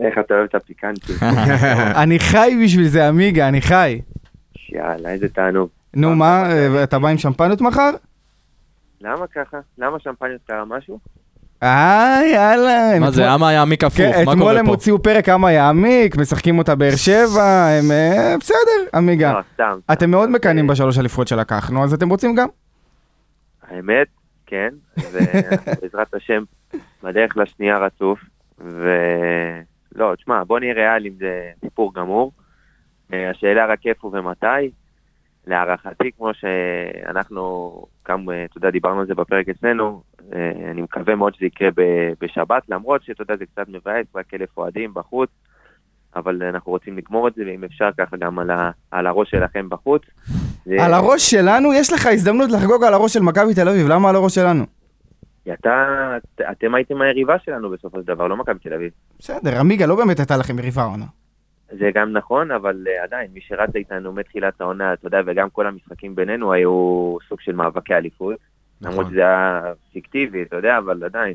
Speaker 6: איך אתה אוהב את הפיקנטי?
Speaker 4: אני חי בשביל זה, עמיגה, אני חי.
Speaker 6: יאללה, איזה תענוג.
Speaker 4: נו, מה, אה, אתה בא עם שמפניות מחר?
Speaker 6: למה ככה? למה שמפניות קרה משהו?
Speaker 4: אה, יאללה. הם
Speaker 1: מה זה,
Speaker 4: אתמול-
Speaker 1: אמה יעמיק הפוך,
Speaker 4: כן,
Speaker 1: מה
Speaker 4: אתמול
Speaker 1: קורה
Speaker 4: הם
Speaker 1: פה?
Speaker 4: הוציאו פרק כמה יעמיק, משחקים אותה באר שבע, הם... אה, בסדר, עמיגה.
Speaker 6: לא, סתם.
Speaker 4: אתם מאוד מקנאים בשלוש אליפויות שלקחנו, אז אתם רוצים גם?
Speaker 6: האמת, כן, ובעזרת השם, בדרך לשנייה רצוף, ולא, תשמע, בוא נהיה ריאליים, זה סיפור גמור. אה, השאלה רק איפה ומתי. להערכתי, כמו שאנחנו, גם, אה, אתה יודע, דיברנו על זה בפרק אצלנו, אה, אני מקווה מאוד שזה יקרה בשבת, למרות שאתה יודע, זה קצת מבאס, רק אלף אוהדים בחוץ, אבל אנחנו רוצים לגמור את זה, ואם אפשר ככה גם על, ה- על הראש שלכם בחוץ. זה-
Speaker 4: על הראש שלנו, יש לך הזדמנות לחגוג על הראש של מכבי תל אביב, למה על הראש שלנו?
Speaker 6: כי אתה, את- אתם הייתם היריבה שלנו בסופו של דבר, לא מכבי תל אביב.
Speaker 4: בסדר, עמיגה, לא באמת הייתה לכם יריבה עונה.
Speaker 6: זה גם נכון, אבל uh, עדיין, מי שרץ איתנו מתחילת העונה, אתה יודע, וגם כל המשחקים בינינו היו סוג של מאבקי אליפות.
Speaker 2: נכון.
Speaker 6: למרות שזה היה פיקטיבי, אתה יודע, אבל עדיין.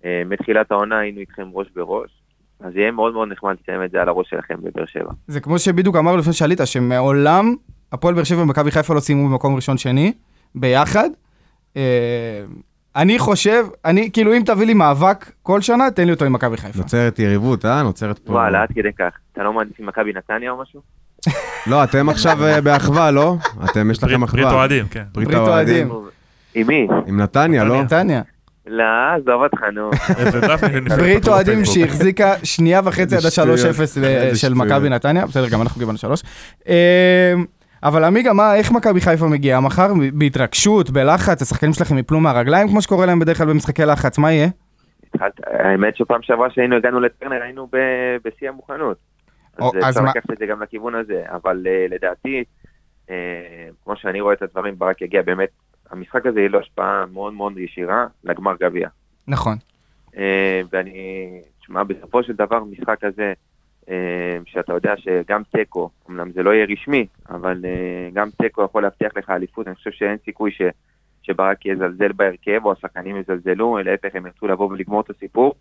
Speaker 6: Uh, מתחילת העונה היינו איתכם ראש בראש, אז יהיה מאוד מאוד נחמד לסיים את זה על הראש שלכם בבאר שבע.
Speaker 4: זה כמו שבדיוק אמרנו לפני שעלית, שמעולם הפועל באר שבע ומכבי חיפה לא סיימו במקום ראשון שני, ביחד. אני חושב, אני, כאילו, אם תביא לי מאבק כל שנה, תן לי אותו עם מכבי חיפה.
Speaker 2: נוצרת יריבות, אה? נוצרת פה...
Speaker 6: וואלה, עד כדי כך. אתה לא מעדיף עם מכבי נתניה או משהו?
Speaker 2: לא, אתם עכשיו אה, באחווה, לא? אתם, יש לכם
Speaker 3: ברית ברית
Speaker 2: אחווה.
Speaker 3: אוהדים, כן.
Speaker 2: ברית.
Speaker 4: אוהדים.
Speaker 6: עם מי?
Speaker 2: עם נתניה, לא?
Speaker 4: נתניה.
Speaker 6: לא, עזוב אותך, נו.
Speaker 4: ברית אוהדים. שהחזיקה שנייה וחצי עד
Speaker 2: שטויות.
Speaker 4: ה-3-0
Speaker 2: איזה
Speaker 4: של. מכבי נתניה, בסדר, גם אנחנו קיבלנו 3. אה, אבל עמיגה, מה, איך מכבי חיפה מגיעה מחר? בהתרגשות, בלחץ, השחקנים שלכם יפלו מהרגליים, כמו שקורה להם בדרך כלל במשחקי לחץ, מה יהיה?
Speaker 6: האמת שפעם שעברה שהיינו הגענו לטרנר היינו בשיא המוכנות. אז אפשר
Speaker 4: מה-
Speaker 6: לקחת את זה גם לכיוון הזה, אבל אה, לדעתי, אה, כמו שאני רואה את הדברים, ברק יגיע באמת, המשחק הזה יהיה לו השפעה מאוד מאוד ישירה לגמר גביע.
Speaker 4: נכון.
Speaker 6: אה, ואני, תשמע, בסופו של דבר משחק הזה, אה, שאתה יודע שגם תיקו, אמנם זה לא יהיה רשמי, אבל אה, גם תיקו יכול להבטיח לך אליפות, אני חושב שאין סיכוי ש, שברק יזלזל בהרכב, או השחקנים יזלזלו, להפך הם ירצו לבוא ולגמור את הסיפור.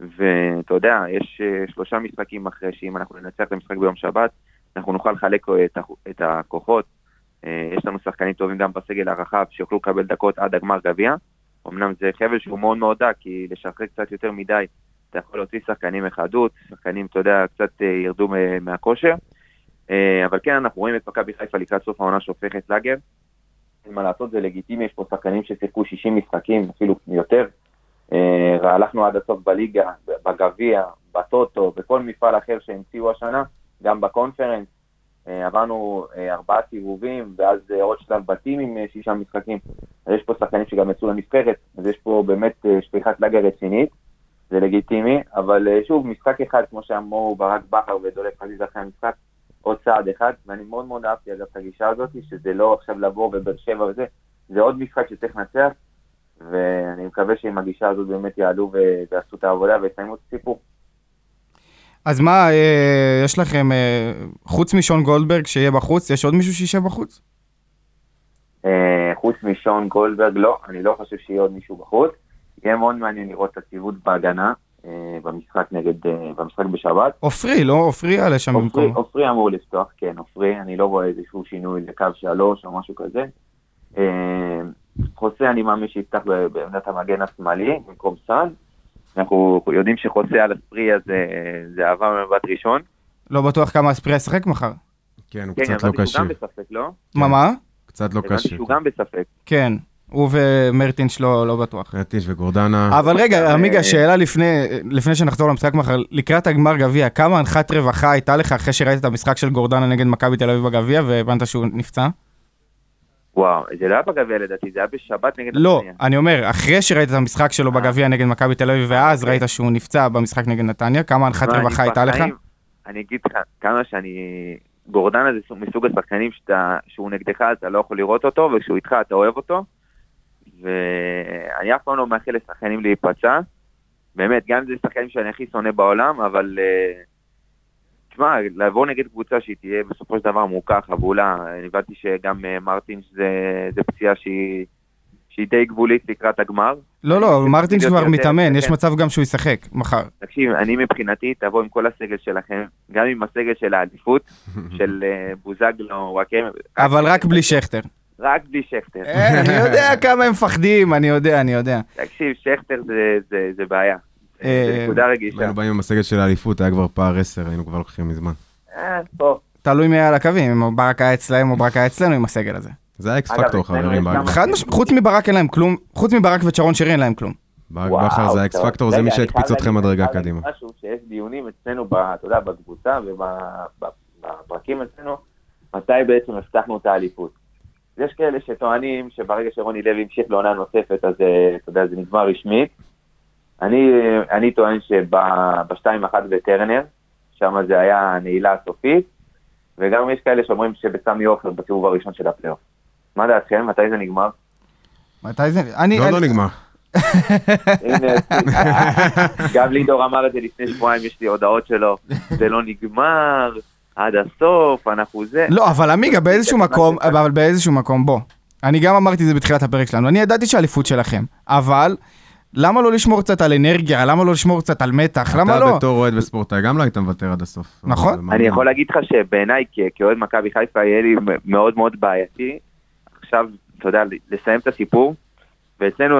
Speaker 6: ואתה יודע, יש אה, שלושה משחקים אחרי שאם אנחנו ננצח את המשחק ביום שבת, אנחנו נוכל לחלק אה, את, הכוחות אה, יש לנו שחקנים טובים גם בסגל הרחב שיוכלו לקבל דקות עד הגמר גביע. אמנם זה חבל שהוא מאוד מאוד דק, כי לשחרר קצת יותר מדי, אתה יכול להוציא שחקנים מחדות, שחקנים, אתה יודע, קצת אה, ירדו מהכושר. אה, אבל כן, אנחנו רואים את מכבי חיפה לקראת סוף העונה שהופכת לאגר. אין מה לעשות, זה לגיטימי, יש פה שחקנים ששיחקו 60 משחקים, אפילו יותר. אה, והלכנו עד הסוף בליגה, בגביע, בטוטו, בכל מפעל אחר שהמציאו השנה, גם בקונפרנס. עברנו ארבעה סיבובים, ואז עוד שלב בתים עם שישה משחקים. יש פה שחקנים שגם יצאו לנבחרת, אז יש פה באמת שפיכת לאגר רצינית, זה לגיטימי, אבל אה, שוב, משחק אחד, כמו שאמרו ברק בכר ודולף חזיז אחרי המשחק, עוד צעד אחד, ואני מאוד מאוד אהבתי אגב את הגישה הזאת, שזה לא עכשיו לבוא בבאר שבע וזה, זה עוד משחק שצריך לנצח, ואני מקווה שעם הגישה הזאת באמת יעלו ויעשו את העבודה ויסיימו את הסיפור.
Speaker 4: אז מה, אה, יש לכם, אה, חוץ משון גולדברג שיהיה בחוץ, יש עוד מישהו שישב בחוץ?
Speaker 6: חוץ משון גולדברג, לא, אני לא חושב שיהיה עוד מישהו בחוץ. יהיה מאוד מעניין לראות את הציוות בהגנה אה, במשחק נגד, אה, במשחק בשבת.
Speaker 4: עופרי, לא? עופרי יעלה שם במקומו.
Speaker 6: עופרי אמור לפתוח, כן, עופרי, אני לא רואה איזשהו שינוי לקו שלוש או משהו כזה. אה, חוסה, אני מאמין שיפתח בעמדת המגן השמאלי במקום סאן. אנחנו יודעים שחוסה על הספרי הזה זה אהבה ממבט ראשון.
Speaker 4: לא בטוח כמה אספריה ישחק מחר.
Speaker 2: כן, הוא
Speaker 6: כן,
Speaker 2: קצת לא
Speaker 6: הבנתי שהוא
Speaker 2: כשיר.
Speaker 6: גם בספק, לא?
Speaker 4: מה, מה?
Speaker 2: קצת לא
Speaker 6: הבנתי
Speaker 2: כשיר.
Speaker 6: שהוא גם בספק.
Speaker 4: כן, הוא ומרטינש לא לא בטוח.
Speaker 2: רטיש וגורדנה.
Speaker 4: אבל רגע,
Speaker 6: אה,
Speaker 4: עמיגה, שאלה לפני, לפני שנחזור למשחק מחר, לקראת הגמר גביע, כמה הנחת רווחה הייתה לך אחרי שראית את המשחק של גורדנה נגד מכבי תל אביב בגביע והבנת שהוא נפצע?
Speaker 6: וואו, זה לא היה בגביע לדעתי, זה היה בשבת נגד
Speaker 4: לא,
Speaker 6: נתניה.
Speaker 4: אני אומר, אחרי שראית את המשחק שלו בגביע נגד מכבי תל אביב, ואז
Speaker 6: אוקיי.
Speaker 4: ראית שהוא נפצע במשחק נגד נתניה, כמה הנחת
Speaker 6: אני
Speaker 4: רווחה הייתה לך?
Speaker 6: אני אגיד לך, כמה שאני... גורדנה זה סוג- מסוג השחקנים שאתה, שהוא נגדך אתה לא יכול לראות אותו, וכשהוא איתך אתה אוהב אותו. ואני אף פעם לא מאחל לשחקנים להיפצע. באמת, גם אם זה שחקנים שאני הכי שונא בעולם, אבל... אה, תשמע, לבוא נגד קבוצה שהיא תהיה בסופו של דבר מוכה, חבולה, אני הבנתי שגם אה, מרטינס זה, זה פציעה שהיא, שהיא די גבולית לקראת הגמר.
Speaker 4: לא, לא,
Speaker 6: יותר-
Speaker 4: כבר מתאמן, יש. מצב גם שהוא ישחק מחר.
Speaker 6: תקשיב, אני מבחינתי, תבוא עם כל הסגל שלכם, גם עם הסגל של האליפות, של אה, בוזגלו, וואקמה.
Speaker 4: אבל רק בלי שכטר.
Speaker 6: רק בלי שכטר.
Speaker 4: אה, אני יודע כמה הם מפחדים, אני יודע, אני יודע.
Speaker 6: תקשיב, שכטר זה- זה זה בעיה.
Speaker 4: אה,
Speaker 6: זה נקודה רגישה.
Speaker 2: היינו באים עם הסגל של האליפות, היה כבר פער 10, היינו כבר לוקחים מזמן.
Speaker 6: אה.
Speaker 4: תלוי מי היה על הקווים, אם ברק היה אצלהם או ברק היה אצלנו עם הסגל הזה.
Speaker 2: זה
Speaker 6: ה
Speaker 2: X
Speaker 6: factor,
Speaker 2: חברים.
Speaker 4: חוץ מברק אין להם כלום, חוץ מברק וצ'רון שרי אין להם כלום.
Speaker 2: ברק בכר זה ה
Speaker 6: X.
Speaker 2: factor, זה מי שהקפיץ אתכם מדרגה קדימה.
Speaker 6: משהו שיש דיונים אצלנו, אתה יודע, בקבוצה ובפרקים אצלנו, מתי בעצם הבטחנו את האליפות. יש כאלה שטוענים שברגע שרוני לוי המשיך לעונה נוספת, אז אה, אתה יודע, זה נגמר רשמית. אני, אני טוען שבשתיים אחת בטרנר, שם זה היה הנעילה הסופית, וגם יש כאלה שאומרים שבסמי עופר בסיבוב הראשון של הפלייאוף. מה דעתכם? מתי זה נגמר?
Speaker 4: מתי זה? אני...
Speaker 2: לא,
Speaker 4: אני-
Speaker 2: לא נגמר.
Speaker 6: גם לידור אמר את זה לפני שבועיים, יש לי הודעות שלו, זה לא נגמר, עד הסוף, אנחנו זה.
Speaker 4: לא, אבל עמיגה, באיזשהו מקום, אבל באיזשהו מקום, בוא. אני גם אמרתי את זה בתחילת הפרק שלנו, אני ידעתי שהאליפות שלכם, אבל למה לא לשמור קצת על אנרגיה? למה לא לשמור קצת על מתח? למה
Speaker 2: אתה
Speaker 4: לא?
Speaker 2: בתור אוהד וספורטאי גם לא היית מוותר עד הסוף.
Speaker 4: נכון.
Speaker 6: אני. יכול להגיד לך שבעיניי כאוהד מכבי חיפה יהיה לי מאוד מאוד בעייתי, עכשיו, אתה יודע, לסיים את הסיפור, ואצלנו,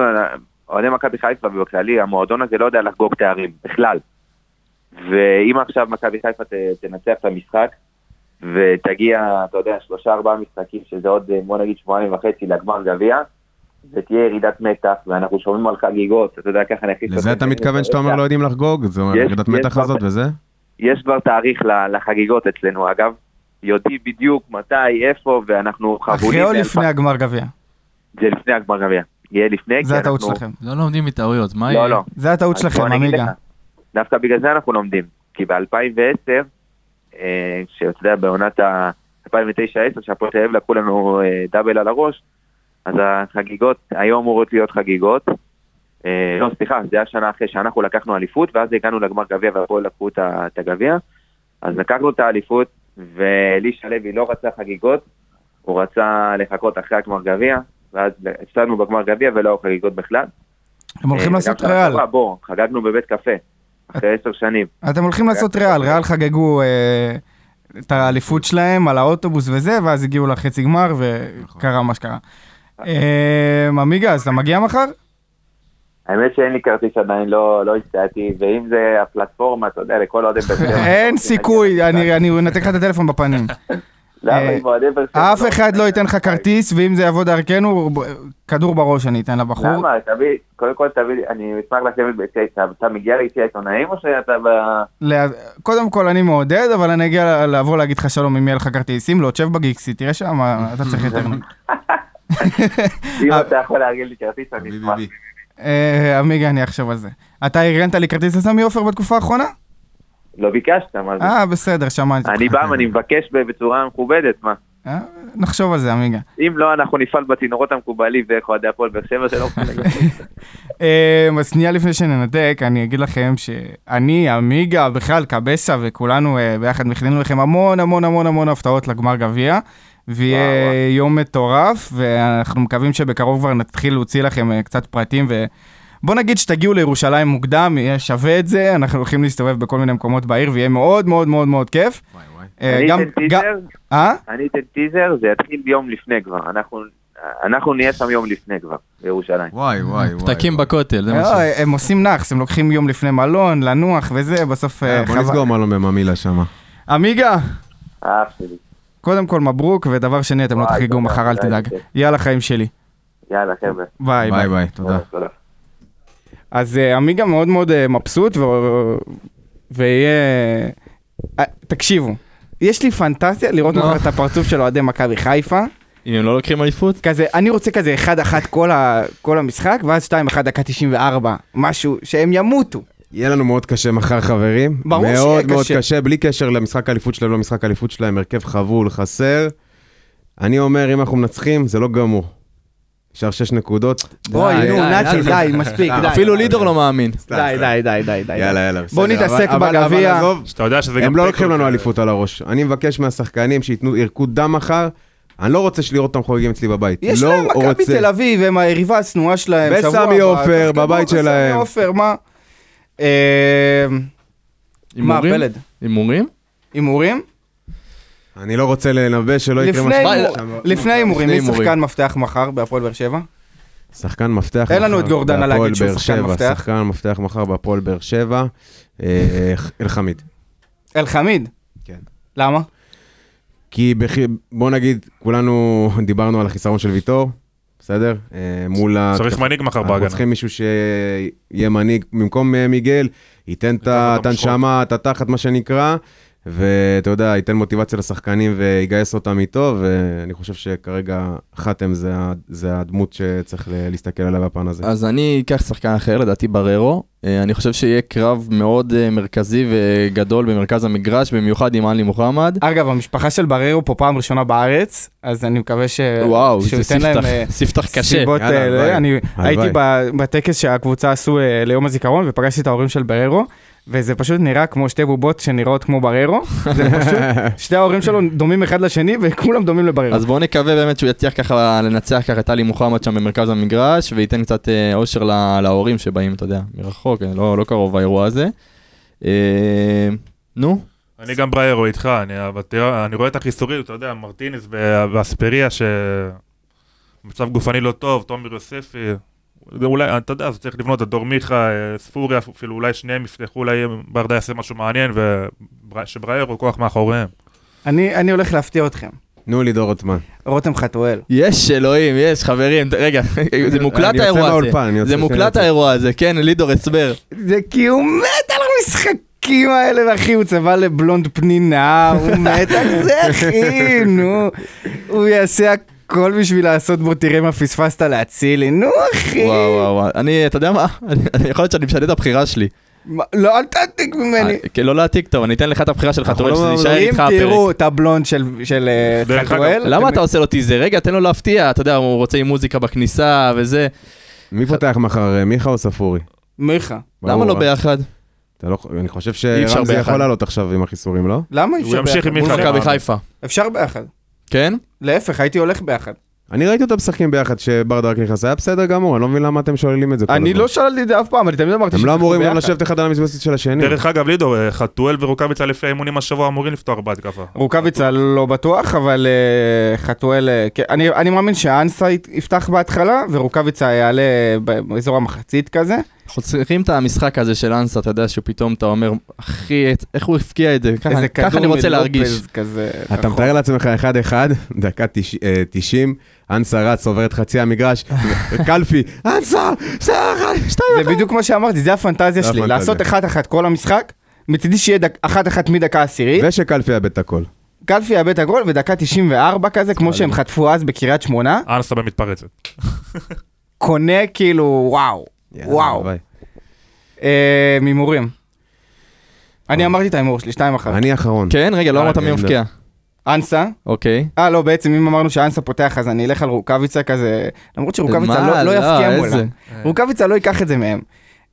Speaker 6: אוהדי מכבי חיפה ובכללי, המועדון הזה לא יודע לחגוג תארים, בכלל. ואם עכשיו מכבי חיפה תנצח את המשחק, ותגיע, אתה יודע, שלושה ארבעה משחקים, שזה עוד, בוא נגיד, שבועיים וחצי לגמר גביע, ותהיה ירידת מתח, ואנחנו שומעים על חגיגות, אתה יודע, ככה נכניס...
Speaker 2: לזה אתה מתכוון שאתה אומר לא יודעים לחגוג? זו ירידת מתח הזאת וזה?
Speaker 6: יש כבר תאריך לחגיגות אצלנו, אגב. יודעים בדיוק מתי, איפה, ואנחנו חבולים.
Speaker 4: אחרי או לפני הגמר גביע?
Speaker 6: זה לפני הגמר גביע. יהיה לפני,
Speaker 4: זה הטעות שלכם.
Speaker 7: לא לומדים מטעויות, מה
Speaker 6: לא,
Speaker 7: יהיה?
Speaker 6: לא.
Speaker 4: זה הטעות שלכם,
Speaker 6: אני
Speaker 4: עמיגה.
Speaker 6: דווקא בגלל זה אנחנו לומדים. כי ב-2010, שאתה יודע, בעונת ה... 2009-2010, שהפועל תל אביב לקחו לנו אה, דאבל על הראש, אז החגיגות, היו אמורות להיות חגיגות. אה, לא, סליחה, זה היה שנה אחרי שאנחנו לקחנו אליפות, ואז הגענו לגמר גביע והפועל לקחו את הגביע. אז לקחנו את האליפות, ואלישע לוי לא רצה חגיגות, הוא רצה לחכות אחרי הגמר גביע, ואז הפסדנו בגמר גביע ולא היו חגיגות בכלל.
Speaker 4: אתם הולכים
Speaker 6: אה,
Speaker 4: לעשות ריאל.
Speaker 6: שעברה, בוא, חגגנו בבית קפה, אחרי עשר שנים.
Speaker 4: אתם הולכים לעשות ריאל, ריאל חגגו אה, את האליפות שלהם על האוטובוס וזה, ואז הגיעו לחצי גמר וקרה מה שקרה. אה, עמיגה, אז אתה מגיע מחר?
Speaker 6: האמת שאין לי כרטיס עדיין, לא לא הצעתי, ואם זה הפלטפורמה, אתה יודע, לכל אוהדי.
Speaker 4: אין סיכוי, אני אנתק לך את הטלפון בפנים.
Speaker 6: למה
Speaker 4: אה? אף
Speaker 6: לא
Speaker 4: אחד לא? ייתן לך כרטיס, ואם זה יבוא דרכנו, כדור בראש אני אתן לבחור.
Speaker 6: למה? תביא, קודם כל תביא לי, אני אשמח לשבת ביציע, אתה- אתה מגיע ליציע עיתונאים או שאתה ב...
Speaker 4: קודם כל אני מעודד, אבל אני אגיע לבוא להגיד לך שלום אם יהיה לך כרטיס. שים לו, תשב בגיקסי, תראה שם, אתה צריך יותר.
Speaker 6: אם אתה יכול לארגן לי כרטיס, אני אשמח.
Speaker 4: אה, עמיגה, אני אחשוב על זה. אתה ארגנת לי כרטיס לסמי עופר בתקופה האחרונה?
Speaker 6: לא ביקשת, מה זה?
Speaker 4: אה, בסדר, שמעתי.
Speaker 6: אני בא ואני מבקש בצורה מכובדת, מה?
Speaker 4: אה, נחשוב על זה, עמיגה.
Speaker 6: אם לא, אנחנו נפעל בצינורות המקובלים ואיך אוהדי הפועל באר שבע שלא
Speaker 4: אה, אז שנייה לפני שננתק, אני אגיד לכם שאני, עמיגה, בכלל, קבסה וכולנו אה, ביחד מכינים לכם המון המון המון המון הפתעות לגמר גביע. ויהיה. יום מטורף, ואנחנו מקווים שבקרוב כבר נתחיל להוציא לכם קצת פרטים, ובוא נגיד שתגיעו לירושלים מוקדם, יהיה שווה את זה, אנחנו הולכים להסתובב בכל מיני מקומות בעיר, ויהיה מאוד מאוד מאוד מאוד כיף.
Speaker 2: וואי וואי.
Speaker 4: אה,
Speaker 6: אני אתן טיזר,
Speaker 4: אה?
Speaker 6: אני אתן טיזר, זה יתחיל יום לפני כבר. אנחנו- אנחנו נהיה שם יום לפני כבר, בירושלים.
Speaker 2: וואי וואי וואי.
Speaker 1: פתקים. בכותל, זה מה ש...
Speaker 4: לא, הם עושים נאחס, הם לוקחים יום לפני מלון, לנוח וזה, בסוף... אה,
Speaker 2: אה, בוא. נסגור מלון בממילה שמה.
Speaker 4: עמיגה,
Speaker 6: האח שלי.
Speaker 4: קודם כל מברוק, ודבר שני, אתם לא תחגגו מחר, אל תדאג. יאללה, חיים שלי.
Speaker 6: יאללה, חבר'ה.
Speaker 4: ביי
Speaker 2: ביי
Speaker 4: ביי.
Speaker 2: ביי, תודה.
Speaker 4: אז אה, עמיגה מאוד מאוד אה, מבסוט, ו- ויהיה... אה, תקשיבו, יש לי פנטזיה לראות. מחר את הפרצוף של אוהדי מכבי חיפה.
Speaker 1: אם הם לא לוקחים אליפות?
Speaker 4: כזה, אני רוצה כזה 1-1 כל ה- כל המשחק, ואז 2-1 דקה 94, משהו, שהם ימותו.
Speaker 2: יהיה לנו מאוד קשה מחר חברים.
Speaker 4: ברור שיהיה
Speaker 2: מאוד מאוד
Speaker 4: קשה.
Speaker 2: קשה, בלי קשר למשחק האליפות שלהם, לא משחק האליפות שלהם, הרכב חבול, חסר. אני אומר, אם אנחנו מנצחים, זה לא גמור. נשאר שש נקודות.
Speaker 4: אוי, נו, נתי,
Speaker 1: די.
Speaker 4: מספיק, די.
Speaker 1: אפילו לידור לא מאמין.
Speaker 4: די, די, די, די, די.
Speaker 2: יאללה, יאללה, בסדר.
Speaker 4: בוא נתעסק בגביע.
Speaker 2: אבל עזוב,
Speaker 3: שאתה יודע שזה גם...
Speaker 2: הם לא לוקחים לנו אליפות על הראש. אני מבקש מהשחקנים שייתנו, ירקו דם מחר. אני לא רוצה לראות אותם חוגגים אצלי בבית.
Speaker 4: יש
Speaker 2: לא
Speaker 4: להם מכבי
Speaker 2: רוצה.
Speaker 4: תל אביב, הם היריבה השנואה שלהם.
Speaker 2: וסמי עופר, בבית שלהם.
Speaker 4: עופר, מה? אה, מה,
Speaker 1: הימורים?
Speaker 4: פלד?
Speaker 1: הימורים?
Speaker 4: הימורים?
Speaker 2: אני לא רוצה לנבא שלא יקרה
Speaker 4: לפני
Speaker 2: משהו.
Speaker 4: הימור- לפני הימורים, מי. שחקן מפתח מחר בהפועל באר שבע?
Speaker 2: שחקן מפתח
Speaker 4: תן לנו
Speaker 2: מחר
Speaker 4: את גורדנה
Speaker 2: בהפועל
Speaker 4: להגיד שהוא שחקן. מפתח.
Speaker 2: שחקן מפתח מחר בהפועל באר שבע. אה, אלחמיד.
Speaker 4: אלחמיד.
Speaker 2: כן.
Speaker 4: למה?
Speaker 2: כי בכ... בוא נגיד, כולנו דיברנו על החיסרון של ויטור, בסדר? אה, מול ה...
Speaker 3: צריך מנהיג מחר
Speaker 2: אנחנו
Speaker 3: בהגנה.
Speaker 2: צריכים מישהו שיהיה מנהיג במקום אה, מיגל, ייתן את הנשמה, את התחת, מה שנקרא, ואתה יודע, ייתן מוטיבציה לשחקנים ויגייס אותם איתו, ואני חושב שכרגע חתם זה, זה הדמות שצריך להסתכל עליה בפן הזה.
Speaker 1: אז אני אקח שחקן אחר, לדעתי בררו. אה, אני חושב שיהיה קרב מאוד אה, מרכזי וגדול במרכז המגרש, במיוחד עם עלי מוחמד.
Speaker 4: אגב, המשפחה של בררו פה פעם ראשונה בארץ, אז אני מקווה ש...
Speaker 1: וואו,
Speaker 4: שהוא
Speaker 1: זה
Speaker 4: ייתן להם
Speaker 1: ספתח,
Speaker 4: אה,
Speaker 1: ספתח קשה.
Speaker 4: סיבות...
Speaker 2: יאללה.
Speaker 4: אני
Speaker 2: הלוואי.
Speaker 4: הייתי ב- בטקס שהקבוצה עשו ליום הזיכרון, ופגשתי את ההורים של בררו, וזה פשוט נראה כמו שתי בובות שנראות כמו בררו. זה פשוט, שתי ההורים שלו דומים אחד לשני, וכולם דומים לבררו.
Speaker 1: אז בואו נקווה באמת שהוא יצליח ככה לנצח ככה את עלי מוחמד שם במרכז המגרש, וייתן קצת אה, אושר לה- להורים שבאים, אתה יודע, מרחוק, אה, לא, לא קרוב האירוע הזה. אה, נו,
Speaker 3: אני גם בריירו איתך, אני, אני רואה את החיסורים, אתה יודע, מרטינס ואספריה, שמצב גופני לא טוב, תומר יוספי, זה אולי, אתה יודע, אז צריך לבנות את דור מיכה, אה, ספוריה, אפילו אולי שניהם יפתחו, אולי ברדה יעשה משהו מעניין, ושבריירו כוח מאחוריהם.
Speaker 4: אני אני הולך להפתיע אתכם.
Speaker 2: תנו לי דור רוטמן.
Speaker 4: רותם חתואל.
Speaker 1: יש אלוהים, יש חברים, רגע, זה מוקלט האירוע הזה.
Speaker 2: מהאולפן, אני יוצא
Speaker 1: זה מוקלט. האירוע הזה, כן, לידור הסבר.
Speaker 4: זה כי הוא מת על המשחקים האלה, ואחי, הוא צבע לבלונד פנינה, הוא מת על זה, אחי, נו. הוא יעשה הכל בשביל לעשות בו, תראה מה פספסת להצילי, נו, אחי.
Speaker 1: וואו וואו וואו, אני, אתה יודע מה, אני- יכול להיות שאני משנה את הבחירה שלי.
Speaker 4: מה- לא, אל תעתיק ממני.
Speaker 1: אה, כן, לא להעתיק טוב, אני אתן לך את הבחירה שלך, אתה רואה
Speaker 2: לא
Speaker 1: שזה יישאר איתך הפרק.
Speaker 4: תראו את הבלונד של- של אה, חתואל,
Speaker 1: למה אתה עושה לו טיזר? רגע, תן לו להפתיע, אתה יודע, הוא רוצה עם מוזיקה בכניסה וזה.
Speaker 2: מי פותח מחר, אה, מיכה או ספורי?
Speaker 4: מיכה.
Speaker 1: למה לא? ביחד?
Speaker 2: לא, אני חושב
Speaker 1: אפשר
Speaker 2: שרמזי. יכול לעלות עכשיו עם החיסורים, לא?
Speaker 4: למה אי
Speaker 3: הוא
Speaker 4: אפשר
Speaker 3: ימשיך
Speaker 4: ביחד?
Speaker 3: עם
Speaker 1: מול
Speaker 3: מיכה
Speaker 1: מכבי
Speaker 3: למעלה.
Speaker 1: חיפה.
Speaker 4: אפשר ביחד.
Speaker 1: כן?
Speaker 4: להפך, הייתי הולך ביחד.
Speaker 2: אני ראיתי אותם משחקים ביחד כשברדה רק נכנס, היה בסדר גמור, אני לא מבין למה אתם שוללים את זה כל
Speaker 4: אני
Speaker 2: הזמן.
Speaker 4: לא שללתי את זה אף פעם, אני תמיד אמרתי
Speaker 2: הם לא אמורים גם. לשבת אחד על המזבסת של השני.
Speaker 3: דרך אגב, לידור, אה, חתואל ורוקאביצה לפי האימונים השבוע אמורים לפתוח בהתקפה.
Speaker 4: רוקאביצה לא בטוח, אבל אה, חתואל... אה, כן, אני, אני מאמין שאנסה יפתח בהתחלה, ורוקאביצה יעלה באזור המחצית כזה.
Speaker 1: אנחנו צריכים את המשחק הזה של אנסה, אתה יודע שפתאום אתה אומר, אחי, איך הוא הפקיע את זה? ככה- אני רוצה להרגיש.
Speaker 4: כזה.
Speaker 2: אתה
Speaker 4: רחוק.
Speaker 2: מתאר לעצמך 1-1, דקה תש- אה, 90, אנסה רץ, עובר את חצי המגרש, קלפי, אנסה, שתיים
Speaker 4: זה בדיוק מה שאמרתי, זה הפנטזיה שלי. לעשות אחת-אחת כל המשחק, מצידי שיהיה דק- אחת-אחת מדקה עשירית,
Speaker 2: ושקלפי יאבד את הכל.
Speaker 4: קלפי יאבד את הגול, ודקה 94 כזה, כמו שהם חטפו אז בקריית שמונה,
Speaker 3: אנסה במתפרצת.
Speaker 4: קונה כאילו, וואו, וואו. אה, מהימורים. אני אמרתי את ההימור שלי, 2-1.
Speaker 2: אני אחרון.
Speaker 1: כן, רגע, לא
Speaker 3: אה,
Speaker 1: אמרת מי מבקיע.
Speaker 4: אנסה,
Speaker 1: אוקיי.
Speaker 4: אה לא, בעצם אם אמרנו שאנסה פותח אז אני אלך על רוקאביצה כזה, למרות שרוקאביצה? לא- לא יפקיע? מולם. רוקאביצה לא ייקח את זה מהם.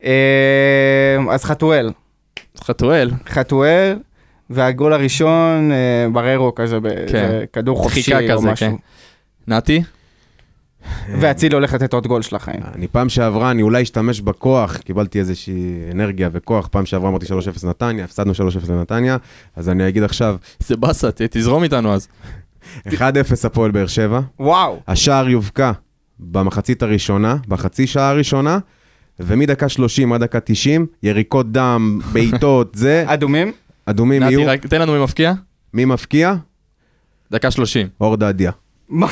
Speaker 4: אה, אז חתואל,
Speaker 1: חתואל.
Speaker 4: חתואל, והגול הראשון, אה, בררו כזה,
Speaker 1: כן.
Speaker 4: בכדור חופשי או משהו.
Speaker 1: כן. נתי?
Speaker 4: ואצילי הולך לתת עוד גול של החיים.
Speaker 2: אני פעם שעברה, אני אולי אשתמש בכוח, קיבלתי איזושהי אנרגיה וכוח, פעם שעברה אמרתי 3-0 נתניה, הפסדנו 3-0 לנתניה, אז אני אגיד עכשיו,
Speaker 1: זה באסה, תזרום איתנו אז.
Speaker 2: 1-0 הפועל באר שבע,
Speaker 4: וואו.
Speaker 2: השער יובקע במחצית הראשונה, בחצי שעה הראשונה, ומדקה 30 עד דקה 90, יריקות דם, בעיטות, זה,
Speaker 4: אדומים?
Speaker 2: אדומים יהיו.
Speaker 1: תן לנו מי מבקיע.
Speaker 2: מי מבקיע?
Speaker 1: דקה 30.
Speaker 2: אור דדיה.
Speaker 4: מה?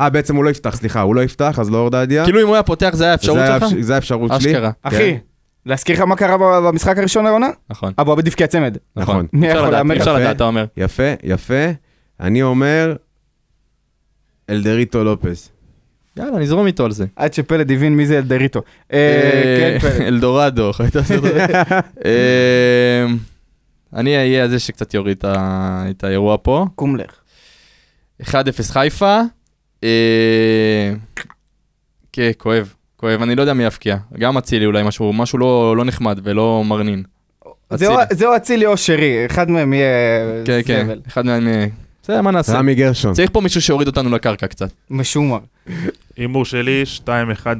Speaker 2: אה, בעצם הוא לא יפתח, סליחה, הוא לא יפתח, אז לא אור דדיה.
Speaker 1: כאילו אם הוא היה פותח זה היה האפשרות
Speaker 2: זה
Speaker 1: שלך?
Speaker 2: זה האפשרות שלי.
Speaker 1: אשכרה.
Speaker 4: אחי, להזכיר לך מה קרה במשחק הראשון העונה?
Speaker 1: נכון.
Speaker 4: אבו עבד הבקיע צמד.
Speaker 2: נכון.
Speaker 4: מי
Speaker 1: אפשר לדעת, אתה אומר.
Speaker 2: יפה, יפה. אני אומר, אלדריטו לופס.
Speaker 1: יאללה, נזרום איתו על זה.
Speaker 4: עד שפלד הבין מי זה אלדריטו. אה, כן, פלד.
Speaker 1: אלדורדו. אה, אני אהיה זה שקצת יוריד את האירוע פה.
Speaker 4: קום לך.
Speaker 1: 1-0 חיפה. אה, כן, כואב. כואב, אני לא יודע מי יפקיע. גם אצילי אולי משהו, משהו לא לא נחמד ולא מרנין.
Speaker 4: זה או-
Speaker 1: אצילי.
Speaker 4: זה או שרי, אחד מהם יהיה
Speaker 1: כן, כן,
Speaker 4: זבל.
Speaker 1: אחד מהם... אה, בסדר, מה נעשה?
Speaker 2: רמי גרשון.
Speaker 1: צריך פה מישהו שיוריד אותנו לקרקע קצת.
Speaker 4: משומר.
Speaker 3: הימור שלי, 2-1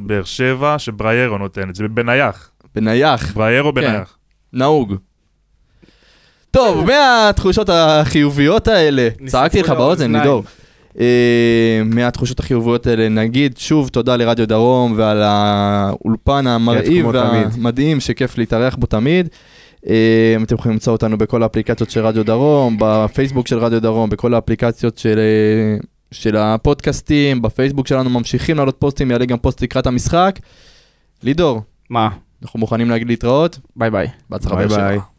Speaker 3: באר שבע, שבריירו נותן את זה בנייח.
Speaker 1: בנייח,
Speaker 3: בריירו
Speaker 1: כן.
Speaker 3: בנייח.
Speaker 1: נהוג. טוב, מהתחושות החיוביות האלה, צעקתי לך באוזן. לידור. אה, מהתחושות החיוביות האלה נגיד שוב תודה לרדיו דרום ועל האולפן המרהיב. והמדהים שכיף להתארח בו תמיד. אה, אתם יכולים למצוא אותנו בכל האפליקציות של רדיו דרום, בפייסבוק של רדיו דרום, בכל האפליקציות של, אה, של הפודקאסטים, בפייסבוק שלנו ממשיכים לעלות פוסטים, יעלה גם פוסט לקראת המשחק. לידור,
Speaker 4: מה?
Speaker 1: אנחנו מוכנים להגיד להתראות,
Speaker 4: ביי ביי.
Speaker 1: בהצלחה
Speaker 2: ביי. ביי.